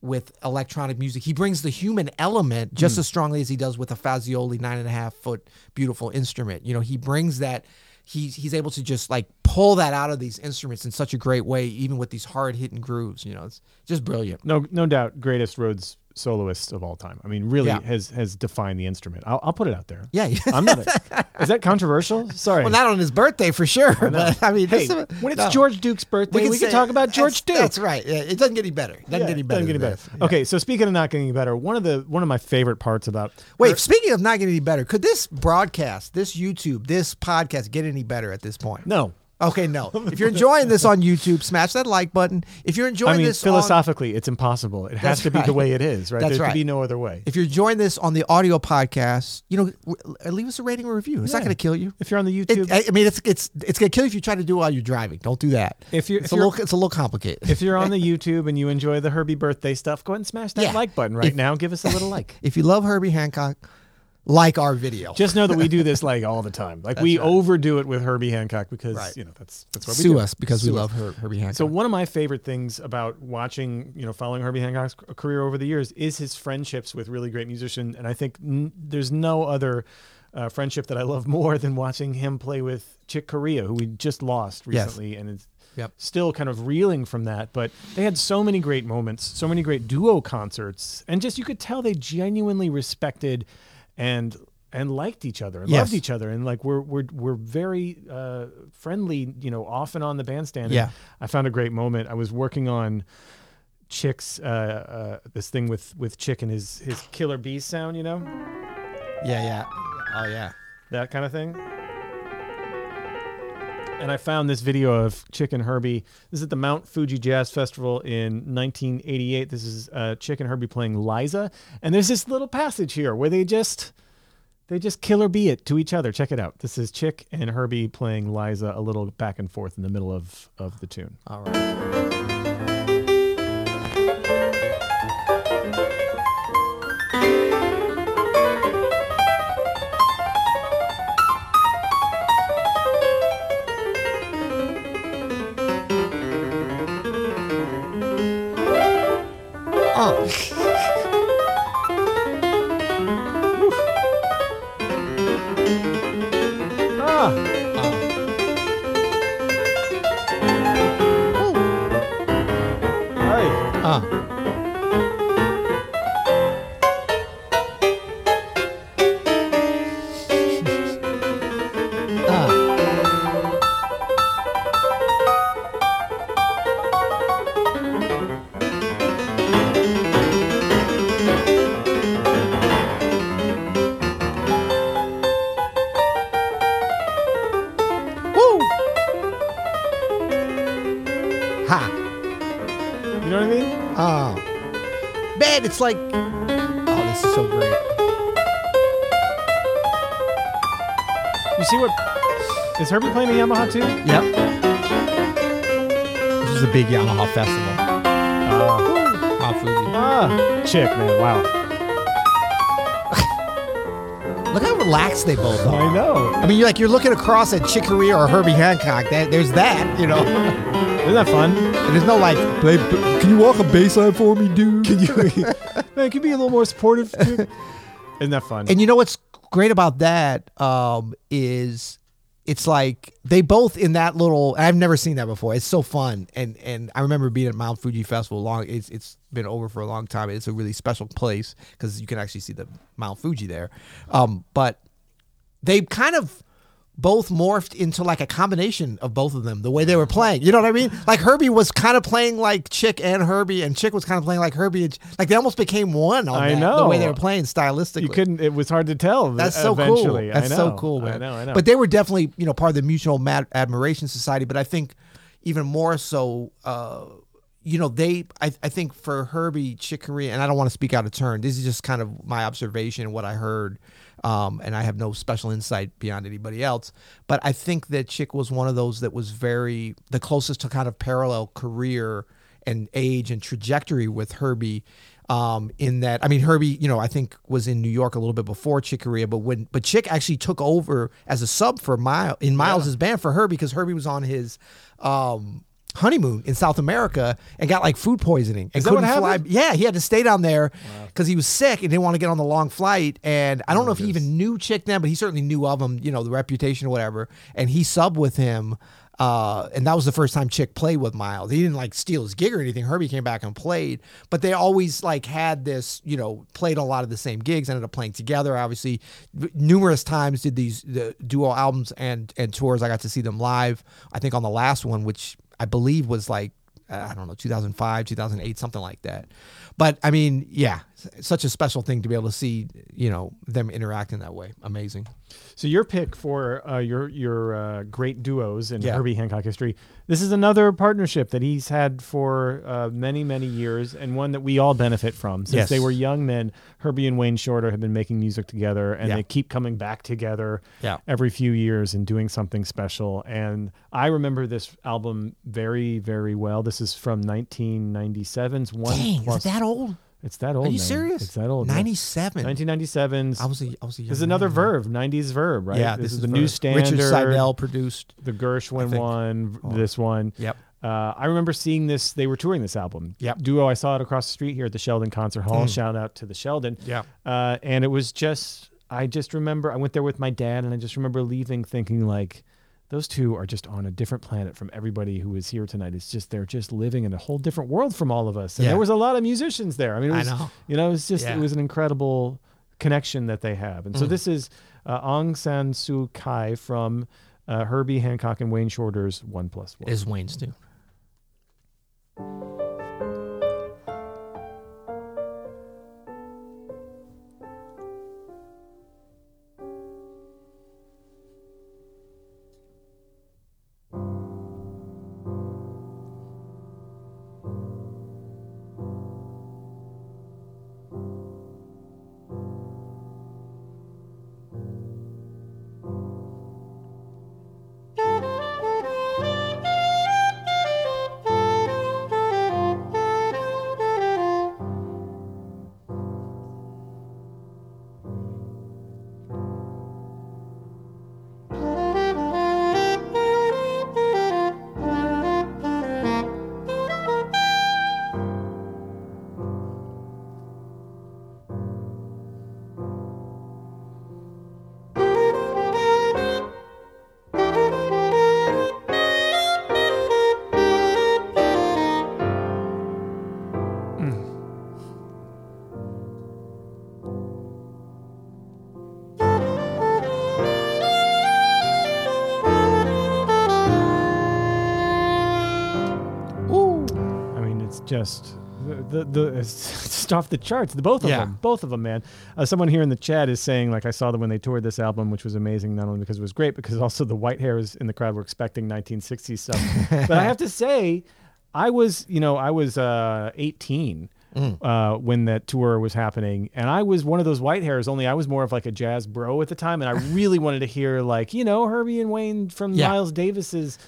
with electronic music. He brings the human element just Hmm. as strongly as he does with a Fazioli nine and a half foot beautiful instrument. You know, he brings that. He's he's able to just like pull that out of these instruments in such a great way, even with these hard hitting grooves. You know, it's just brilliant. No, no doubt, greatest Rhodes soloist of all time. I mean, really Yeah. has has defined the instrument. I'll, I'll put it out there. Yeah. I'm not. A, is that controversial? Sorry. well, not on his birthday for sure, but I mean, hey, this- when it's no. George Duke's birthday, we, can say- talk about George Duke. that's, That's right. Yeah, it doesn't get any better. It doesn't Yeah, get any better. doesn't get any better. Yeah. Okay, so speaking of not getting any better, one of the one of my favorite parts about Wait, speaking of not getting any better, could this broadcast, this YouTube, this podcast get any better at this point? no, Okay, no. If you're enjoying this on YouTube, smash that like button. If you're enjoying I mean this on, philosophically, it's impossible. It has That's to be the way it is, right? That's there right. could be no other way. if you're enjoying this on the audio podcast, you know, leave us a rating or review. It's not going to kill you. If you're on the YouTube, I I mean, it's it's it's going to kill you if you try to do it while you're driving. Don't do that. If you're- it's if a little, it's a little complicated. if you're on the YouTube and you enjoy the Herbie birthday stuff, go ahead and smash that Yeah. like button right If- now. Give us a little like. if you love Herbie Hancock, like our video. Just know that we do this like all the time. Like we right. overdo it with Herbie Hancock because Right. you know that's that's what we sue do. us because we Sue us. love Her- Herbie Hancock. So one of my favorite things about watching, you know, following Herbie Hancock's career over the years is his friendships with really great musicians, and I think n- there's no other uh, friendship that I love more than watching him play with Chick Corea, who we just lost Yes. recently, and is Yep. still kind of reeling from that. But they had so many great moments, so many great duo concerts, and just you could tell they genuinely respected and and liked each other and Yes. loved each other and like we're we're we're very uh, friendly you know off and on the bandstand And Yeah. I found a great moment I was working on Chick's uh, uh, this thing with with Chick and his his killer bee sound you know yeah, yeah. Oh yeah. that kind of thing and I found this video of Chick and Herbie. This is at the Mount Fuji Jazz Festival in 1988. This is uh, Chick and Herbie playing Liza, and there's this little passage here where they just they just killer be it to each other. Check it out. This is Chick and Herbie playing Liza a little back and forth in the middle of of the tune. All right. Herbie playing the Yamaha too? Yep. This is a big Yamaha festival. Ah, Mount Fuji. ah, chick, man. Wow. Look how relaxed they both are. I know. I mean, you're like you're looking across at Chick Corea or Herbie Hancock. That, there's that, you know. Isn't that fun? And there's no like, "Babe, can you walk a bass line for me, dude? Can you? Man, can you be a little more supportive? Isn't that fun? And you know what's great about that um, is it's like they both in that little. I've never seen that before. It's so fun, and and I remember being at Mount Fuji Festival. Long, it's it's been over for a long time. It's a really special place because you can actually see the Mount Fuji there. Um, but they kind of both morphed into like a combination of both of them the way they were playing you know what i mean like herbie was kind of playing like chick and herbie and chick was kind of playing like herbie and, like they almost became one on I that, the way they were playing stylistically you couldn't. It was hard to tell. that's so eventually. cool. That's I so cool, man. I know. I know. But they were definitely, you know, part of the Mutual Mad- Admiration Society. But I think even more so, uh, you know, they. I, I think for Herbie Chick Corea, and I don't want to speak out of turn. This is just kind of my observation and what I heard. Um, and I have no special insight beyond anybody else. But I think that Chick was one of those that was very the closest to kind of parallel career and age and trajectory with Herbie. Um, in that, I mean, Herbie, you know, I think was in New York a little bit before Chick Corea, but when but Chick actually took over as a sub for Miles in Miles's band for Herbie because Herbie was on his um, honeymoon in South America and got like food poisoning and Is that what couldn't fly. Yeah, he had to stay down there because he was sick and didn't want to get on the long flight. And I don't know if he even knew Chick then, but he certainly knew of him, you know, the reputation or whatever. And he subbed with him. Uh, and that was the first time Chick played with Miles. He didn't like steal his gig or anything. Herbie came back and played, but they always like had this, you know, played a lot of the same gigs. Ended up playing together. Obviously, numerous times did these the duo albums and and tours. I got to see them live. I think on the last one, which I believe was like I don't know, 2005, 2008, something like that. But I mean, yeah, such a special thing to be able to see, you know, them interacting that way. Amazing. So your pick for uh, your your uh, great duos in Yeah. Herbie Hancock history. This is another partnership that he's had for uh, many many years, and one that we all benefit from. Since Yes. they were young men, Herbie and Wayne Shorter have been making music together, and Yeah. they keep coming back together Yeah. every few years and doing something special. And I remember this album very very well. This is from 1997's One Dang, Plus. is that old? It's that old. Are you man. serious? It's that old. 97. 1997's. I was a, I was a young This is another Verve, 90s Verve, right? Yeah, this, is the Verve. new standard. Richard Seidel produced. the Gershwin one. Oh. this one. Yep. Uh, I remember seeing this. They were touring this album. Yep. Duo. I saw it across the street here at the Sheldon Concert Hall. Shout out to the Sheldon. Yeah. Uh, and it was just. I just remember I went there with my dad, and I just remember leaving thinking like, those two are just on a different planet from everybody who is here tonight. It's just they're just living in a whole different world from all of us. And Yeah. there was a lot of musicians there. I mean, it I was, know. You know, it was just Yeah. it was an incredible connection that they have. And so Mm. this is uh, Aung San Suu Kyi from uh, Herbie Hancock and Wayne Shorter's One Plus One. Is Wayne's too. Just the the, the just off the charts. The both of Yeah. them, both of them, man. Uh, someone here in the chat is saying like I saw them when they toured this album, which was amazing, not only because it was great, because also the white hairs in the crowd were expecting 1960s stuff. but I have to say, I was you know I was uh, 18. Uh, when that tour was happening, and I was one of those white hairs. Only I was more of like a jazz bro at the time, and I really wanted to hear like you know Herbie and Wayne from Yeah. Miles Davis's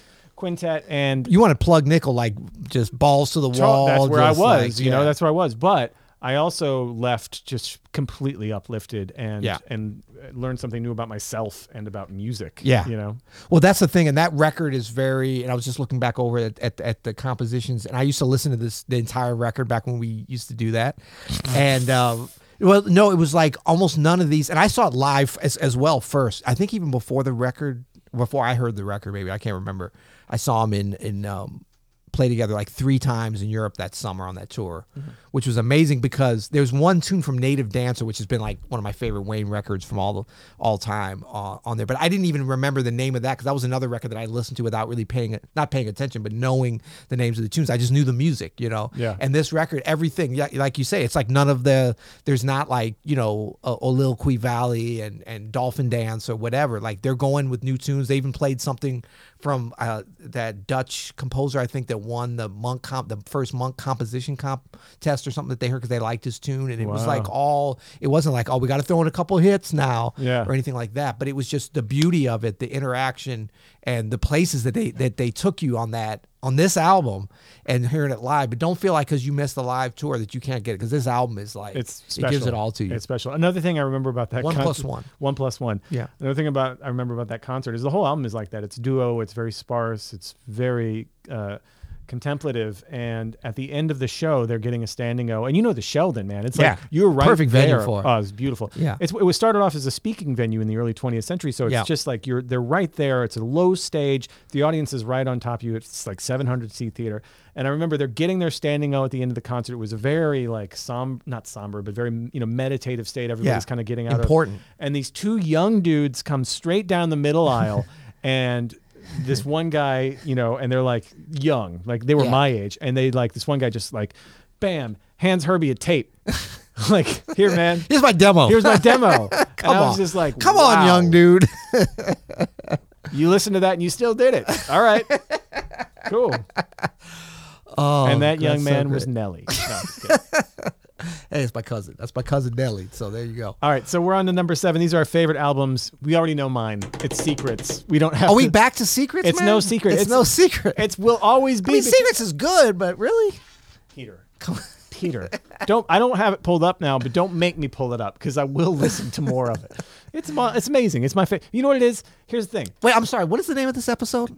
quintet, and You want to plug nickel like just balls to the wall. that's where I was. like, you know, that's where I was. But I also left just completely uplifted and Yeah. and learned something new about myself and about music. Yeah. you know. Well, that's the thing, and that record is very. And I was just looking back over at, at, at the compositions, and I used to listen to this the entire record back when we used to do that. And um, well, no, it was like almost none of these, and I saw it live as as well first. I think even before the record, before I heard the record, maybe I can't remember. I saw him in in um, play together like three times in Europe that summer on that tour, which was amazing because there's one tune from Native Dancer, which has been like one of my favorite Wayne records from all the all time uh, on there. But I didn't even remember the name of that because that was another record that I listened to without really paying it, not paying attention, but knowing the names of the tunes. I just knew the music, you know. Yeah. And this record, everything, yeah, like you say, it's like none of the. There's not like you know uh, Valley and and Dolphin Dance or whatever. Like they're going with new tunes. They even played something from uh, that Dutch composer, I think, that won the monk comp, the first monk composition comp test or something that they heard because they liked his tune, and it was like all. It wasn't like oh we got to throw in a couple hits now, Yeah. or anything like that. But it was just the beauty of it, the interaction, and the places that they that they took you on that on this album and hearing it live. But don't feel like because you missed the live tour that you can't get it because this album is like It's it special. gives it all to you. It's special. Another thing I remember about that One concert, plus one. One plus one. Yeah. Another thing about I remember about that concert is the whole album is like that. It's duo. It's very sparse. It's very uh, contemplative. And at the end of the show, they're getting a standing O. And you know the Sheldon, man. It's Yeah. like you're right Perfect venue there. for it. Oh, it's beautiful. Yeah. It's it was started off as a speaking venue in the early 20th century. So it's Yeah. just like you're they're right there. It's a low stage. The audience is right on top of you. It's like 700 seat theater. And I remember they're getting their standing O at the end of the concert. It was a very like som not somber, but very you know meditative state. Everybody's Yeah. kind of getting out Important. of and these two young dudes come straight down the middle aisle and this one guy, you know, and they're like young, like they were Yeah. my age, and they like this one guy just like, bam, hands Herbie a tape, like here, man, Here's my demo. here's my demo. and Come I was on. just like, Come on, young dude. You listened to that and you still did it. All right, cool. Oh, and that young that's so man was. Nelly. No, I'm just kidding. Hey, it's my cousin. That's my cousin Nelly. So there you go. All right, so we're on to number seven. These are our favorite albums. We already know mine. It's Secrets. We don't have. Are we back to secrets? It's man? no secret. It's, It's- no secret. It's will always I be. mean, secrets is good, but really, Peter. Peter. Don't I don't have it pulled up now, but don't make me pull it up because I will listen to more of it. It's it's amazing. It's my favorite. You know what it is? Here's the thing. wait. I'm sorry. What is the name of this episode?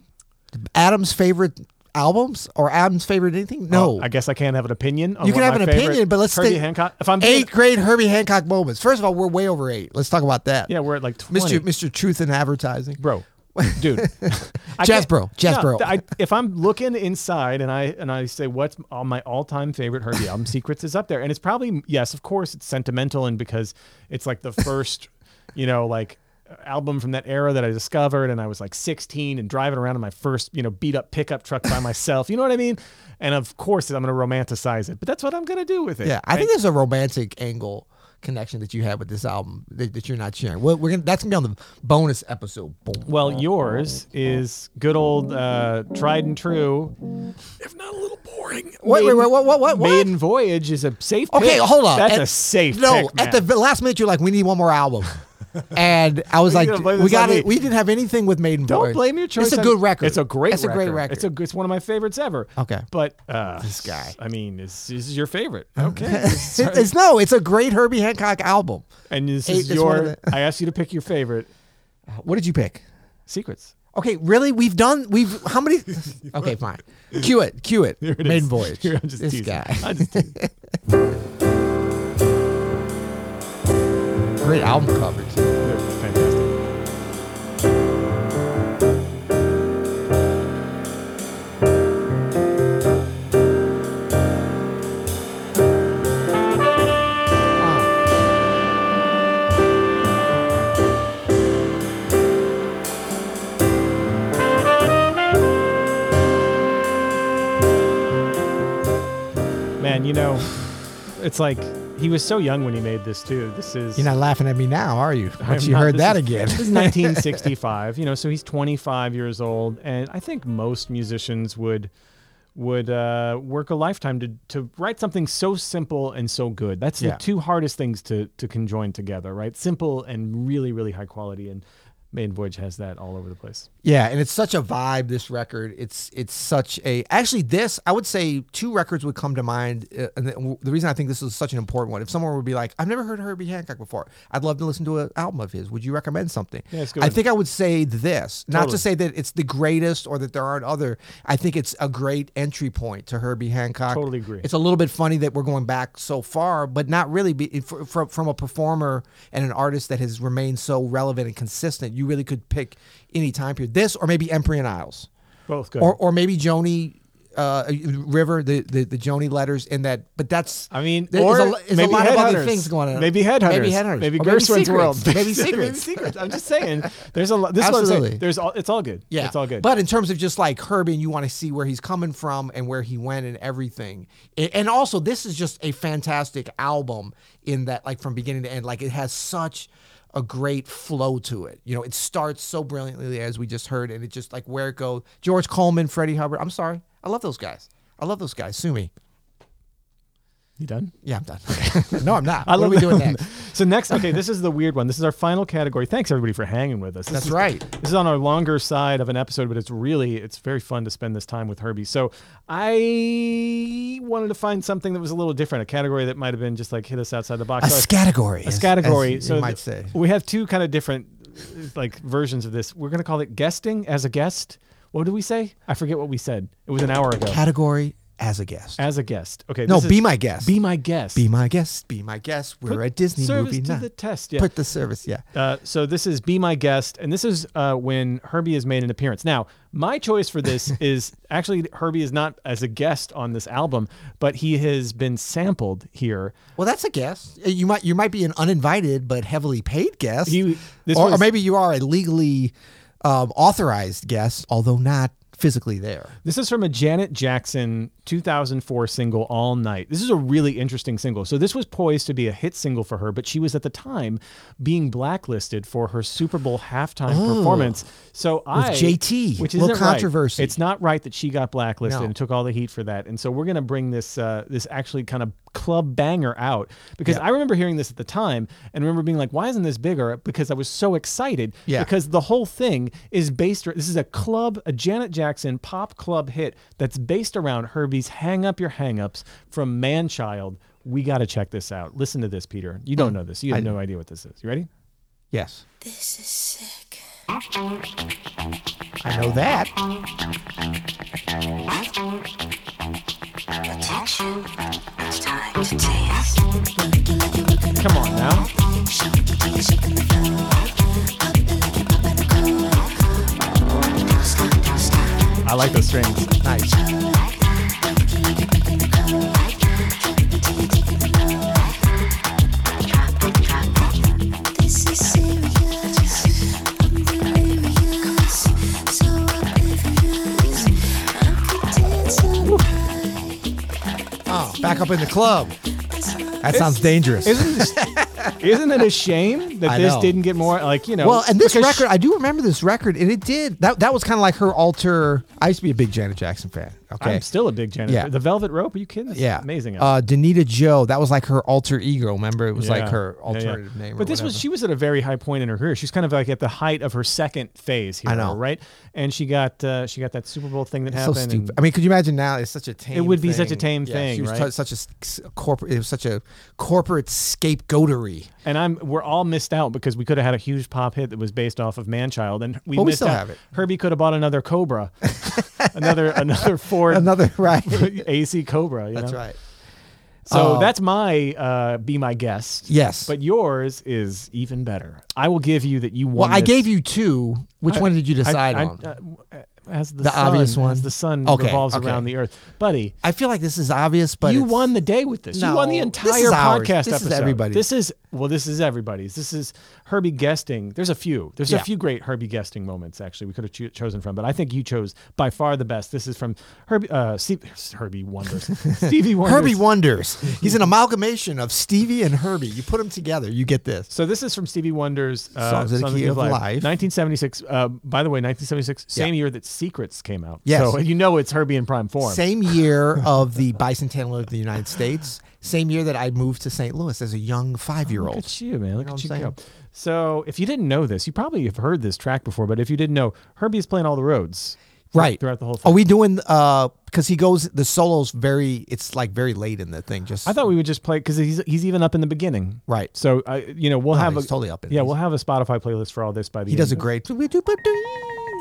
Adam's favorite albums or Adam's favorite anything? No. I guess I can't have an opinion. On you can have an opinion, but let's Herbie stay. Hancock. If I'm eight grade Herbie Hancock moments. First of all, we're way over eight. Let's talk about that. yeah, we're at like 20. Mr. Mr. Truth in Advertising. bro, dude, Jazz bro, jazz no, bro. I, if I'm looking inside and I and I say what's all my all-time favorite Herbie album, Secrets is up there, and it's probably yes, of course, it's sentimental and because it's like the first, you know, like album from that era that I discovered, and I was like 16 and driving around in my first, you know, beat up pickup truck by myself. You know what I mean? And of course, I'm going to romanticize it, but that's what I'm going to do with it. Yeah, I right? think there's a romantic angle connection that you have with this album that, that you're not sharing. We're, we're gonna that's gonna be on the bonus episode. Boom. Well, yours is good old uh, tried and true, if not a little boring. Wait, wait, wait, what, what, what, what? Maiden Voyage is a safe. Okay, hold on. That's At- a safe. No, pick, at the last minute, you're like, we need one more album. And I was like, we got it. We didn't have anything with Maiden Don't Voyage. blame your choice. It's a on- good record. It's a great. It's a great record. It's a. It's one of my favorites ever. Okay. But uh, This guy. I mean, this, this is your favorite. Okay. It's, it's- no, it's a great Herbie Hancock album. and this is is one of your. the- I asked you to pick your favorite What did you pick? secrets. Okay, really? We've done. We've how many? Okay, fine. Cue it. Cue it. Maiden. Voyage. I'm just this teasing. guy. I'm just teasing. Great album covers. They're fantastic. Man, you know, it's like he was so young when he made this too. This is You're not laughing at me now, are you? I'm Once you not- heard that is- again. This is 1965. You know, so he's 25 years old, and I think most musicians would would uh, work a lifetime to to write something so simple and so good. That's Yeah. the two hardest things to to conjoin together, right? Simple and really really high quality. And Maiden Voyage has that all over the place. Yeah, and it's such a vibe. This record, it's it's such a. Actually, this I would say two records would come to mind, uh, and the, the reason I think this is such an important one. If someone would be like, "I've never heard Herbie Hancock before. I'd love to listen to an album of his. Would you recommend something?" Yeah, I think I would say this, not to say that it's the greatest or that there aren't other. I think it's a great entry point to Herbie Hancock. Totally agree. It's a little bit funny that we're going back so far, but not really. Be, for, from from a performer and an artist that has remained so relevant and consistent, you really could pick any time period. This or maybe Empyrean Isles, Both good. or or maybe Joni uh, River, the, the the Joni letters in that. But that's I mean, there's or a, there's maybe a lot of other things going on. Maybe headhunters. Maybe headhunters. Maybe Secrets. world. Maybe secrets. maybe secrets. I'm just saying. There's a lot. This is Absolutely. There's all. It's all good. Yeah, It's all good. But in terms of just like Herbie, and you want to see where he's coming from and where he went and everything, and also this is just a fantastic album in that, like from beginning to end, like it has such a great flow to it. You know, it starts so brilliantly as we just heard, and it just like where it goes. George Coleman, Freddie Hubbard. I'm sorry, I love those guys. I love those guys. Sue me. You done? Yeah, I'm done. no, I'm not. I what love are we doing next? So next, okay, this is the weird one. This is our final category. Thanks everybody for hanging with us. This That's is- right. This is on our longer side of an episode, but it's really it's very fun to spend this time with Herbie. So I wanted to find something that was a little different, a category that might have been just like hit us outside the box. A So- category. a category. so might say. we have two kind of different like versions of this. We're gonna call it guesting as a guest. What did we say? I forget what we said. It was an hour ago. Category as a guest. as a guest. Okay. no, this is- be my guest. Be my guest. Be my guest. Be my guest. We're Put a Disney service movie to now. the test. Yeah. Put the service. Yeah. Uh, so this is Be My Guest, and this is uh, when Herbie has made an appearance. Now, my choice for this is actually Herbie is not as a guest on this album, but he has been sampled here. Well, that's a guess. Uh, You might you might be an uninvited but heavily paid guest, He- or, or maybe you are a legally um, authorized guest, although not physically there. This is from a Janet Jackson 2004 single, All Night. This is a really interesting single. So, this was poised to be a hit single for her, but she was at the time being blacklisted for her Super Bowl halftime performance. So, I. JT, Which little isn't right. controversy. It's not right that she got blacklisted No. and took all the heat for that. And so, we're going to bring this, uh, this actually kind of club banger out because I remember hearing this at the time and remember being like, why isn't this bigger? Because I was so excited. Yeah. Because the whole thing is based. This is a club, a Janet Jackson pop club hit that's based around Herbie's "Hang Up Your Hangups" from Manchild. We got to check this out. Listen to this, Peter. You don't mm. know this. You have no idea what this is. You ready? Yes, This is sick. I know that. Attention. It's time to dance. Come on now. I like those strings. Nice. This is serious. I'm delirious. So oblivious. I could dance all night. Oh, back up in the club. That sounds dangerous. Isn't isn't it a shame that I this know. didn't get more like you know? Well, and this record, I do remember this record, and it did. That that was kind of like her alter. I used to be a big Janet Jackson fan. Okay, I'm still a big Janet. Yeah. The Velvet Rope. Are you kidding? Yeah, amazing. Uh, Damita Jo, that was like her alter ego. Remember, it was like Yeah. her Yeah, yeah. alternative name. But this was she was at a very high point in her career. She's kind of like at the height of her second phase here, I know. right? And she got uh, she got that Super Bowl thing that so happened. stupid. and- I mean, could you imagine now? It's such a tame. It would be such a tame Yeah, thing, She was right? t- such a corporate. It was such a corporate scapegoatery. And I'm we're all missed out because we could have had a huge pop hit that was based off of Manchild, and we Well, we missed still out. have it. Herbie could have bought another Cobra, another another Ford Another right. AC Cobra. You That's know? right. So Uh, that's my uh, be my guest. Yes. but yours is even better. I will give you that you won. Well, I this- gave you two. Which I- one did you I- decide I- on? uh, as the, The sun, obvious as one? the sun Okay, revolves okay. around the Earth, buddy. I feel like this is obvious, but you won the day with this. you won the No, entire is podcast This is episode. everybody's. This is well, this is everybody's. This is Herbie guesting. There's a few. There's Yeah. a few great Herbie guesting moments. Actually, we could have cho- chosen from, but I think you chose by far the best. This is from Herbie. Uh, Steve, Herbie Wonders. Stevie Wonders. Herbie Wonders. He's an amalgamation of Stevie and Herbie. You put them together, you get this. So this is from Stevie Wonder's uh, Songs of the Key of Life. 1976. Uh, by the way, 1976, same year that Secrets came out. Yes. So you know it's Herbie in prime form. Same year of the bicentennial of the United States. Same year that I moved to St. Louis as a young five year old. Look at you, man. Look know at you go. So if you didn't know this, you probably have heard this track before, but if you didn't know, Herbie is playing all the Rhodes. Right. Throughout the whole thing. Are we doing uh because he goes the solo's very it's like very late in the thing. Just I thought we would just play because he's he's even up in the beginning. Right. So I, you know, we'll No, have a totally up in Yeah, these. we'll have a Spotify playlist for all this by the he does a great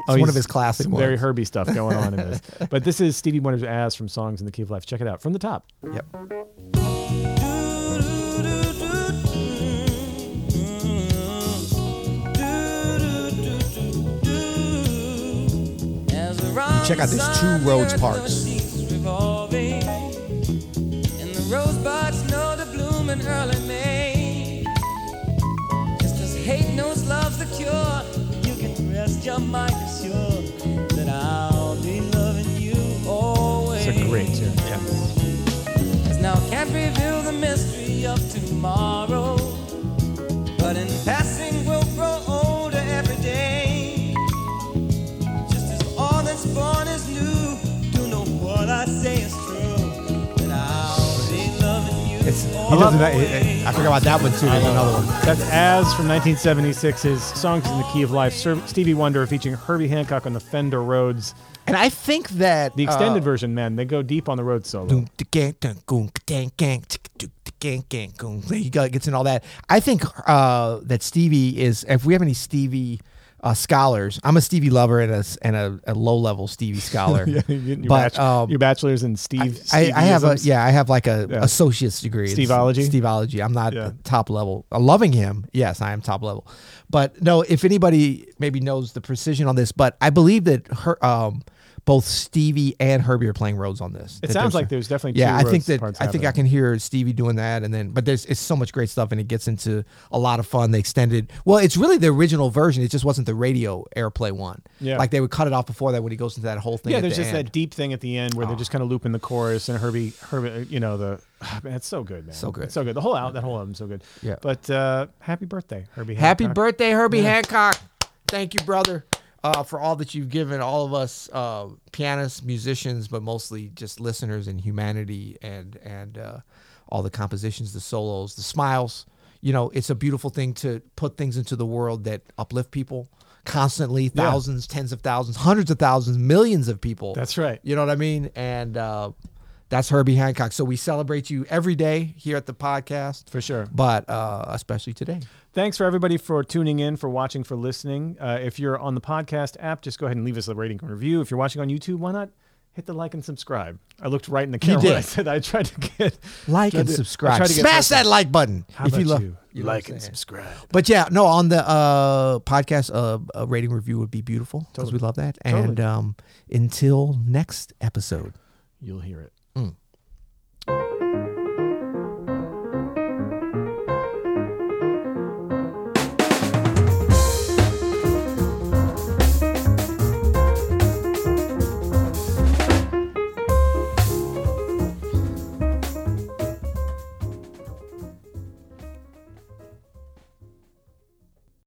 it's Oh, one of his classic some very ones. Herbie stuff going on in this. but this is Stevie Wonder's As from Songs in the Key of Life. Check it out from the top. Yep. Check out these two Rhodes parks. Revolving, and the rosebuds know to bloom in early May. Just as hate knows love's the cure, rest your mind assured that I'll be loving you always. It's a great tune. Yeah. As now can't reveal the mystery of tomorrow, but in passing he does that, I forgot about that one too. There's another one. That's "As" from 1976's "Songs in the Key of Life." Sir- Stevie Wonder featuring Herbie Hancock on the Fender Rhodes. And I think that The extended uh, version, man, they go deep on the Rhodes solo. Doom, da, gang, dun, goom, gang, gang, tick, dook, da, gang, gang, goom. He gets in all that. I think uh, that Stevie is. If we have any Stevie uh, scholars, I'm a Stevie lover and a and a, a low level Stevie scholar. Yeah, your, but bach- um, your bachelor's in Steve. I, I have a yeah, I have like a Yeah. associate's degree. in Steveology? Steveology. I'm not Yeah. top level. Uh, loving him, yes, I am top level. But no, if anybody maybe knows the precision on this, but I believe that her um both Stevie and Herbie are playing Rhodes on this. It sounds like there's definitely yeah. two I think that I think I can hear Stevie doing that, and then but there's it's so much great stuff, and it gets into a lot of fun. They extended. Well, it's really the original version. It just wasn't the radio airplay one. Yeah. like they would cut it off before that when he goes into that whole thing. Yeah, there's the just end. that deep thing at the end where they're just kind of looping the chorus and Herbie, Herbie, uh, you know the, man, it's so good, man. So good. It's so good. The whole out, that whole album's so good. Yeah. But uh, happy birthday, Herbie. Happy Hancock. birthday, Herbie Hancock. Thank you, brother, uh, for all that you've given all of us uh, pianists, musicians, but mostly just listeners and humanity and and uh, all the compositions, the solos, the smiles. You know, it's a beautiful thing to put things into the world that uplift people constantly, thousands, tens of thousands, hundreds of thousands, millions of people. That's right. You know what I mean? And uh, that's Herbie Hancock. So we celebrate you every day here at the podcast. For sure. But uh, especially today. Thanks for everybody for tuning in, for watching, for listening. Uh, if you're on the podcast app, just go ahead and leave us a rating and review. If you're watching on YouTube, why not hit the like and subscribe? I looked right in the camera. when did. I said I tried to get like and to- subscribe. to Smash that like button How if about you love. you? you like and subscribe. But yeah, no, on the uh, podcast, uh, a rating review would be beautiful because Totally. we love that. Totally. And um, until next episode. You'll hear it. Mm.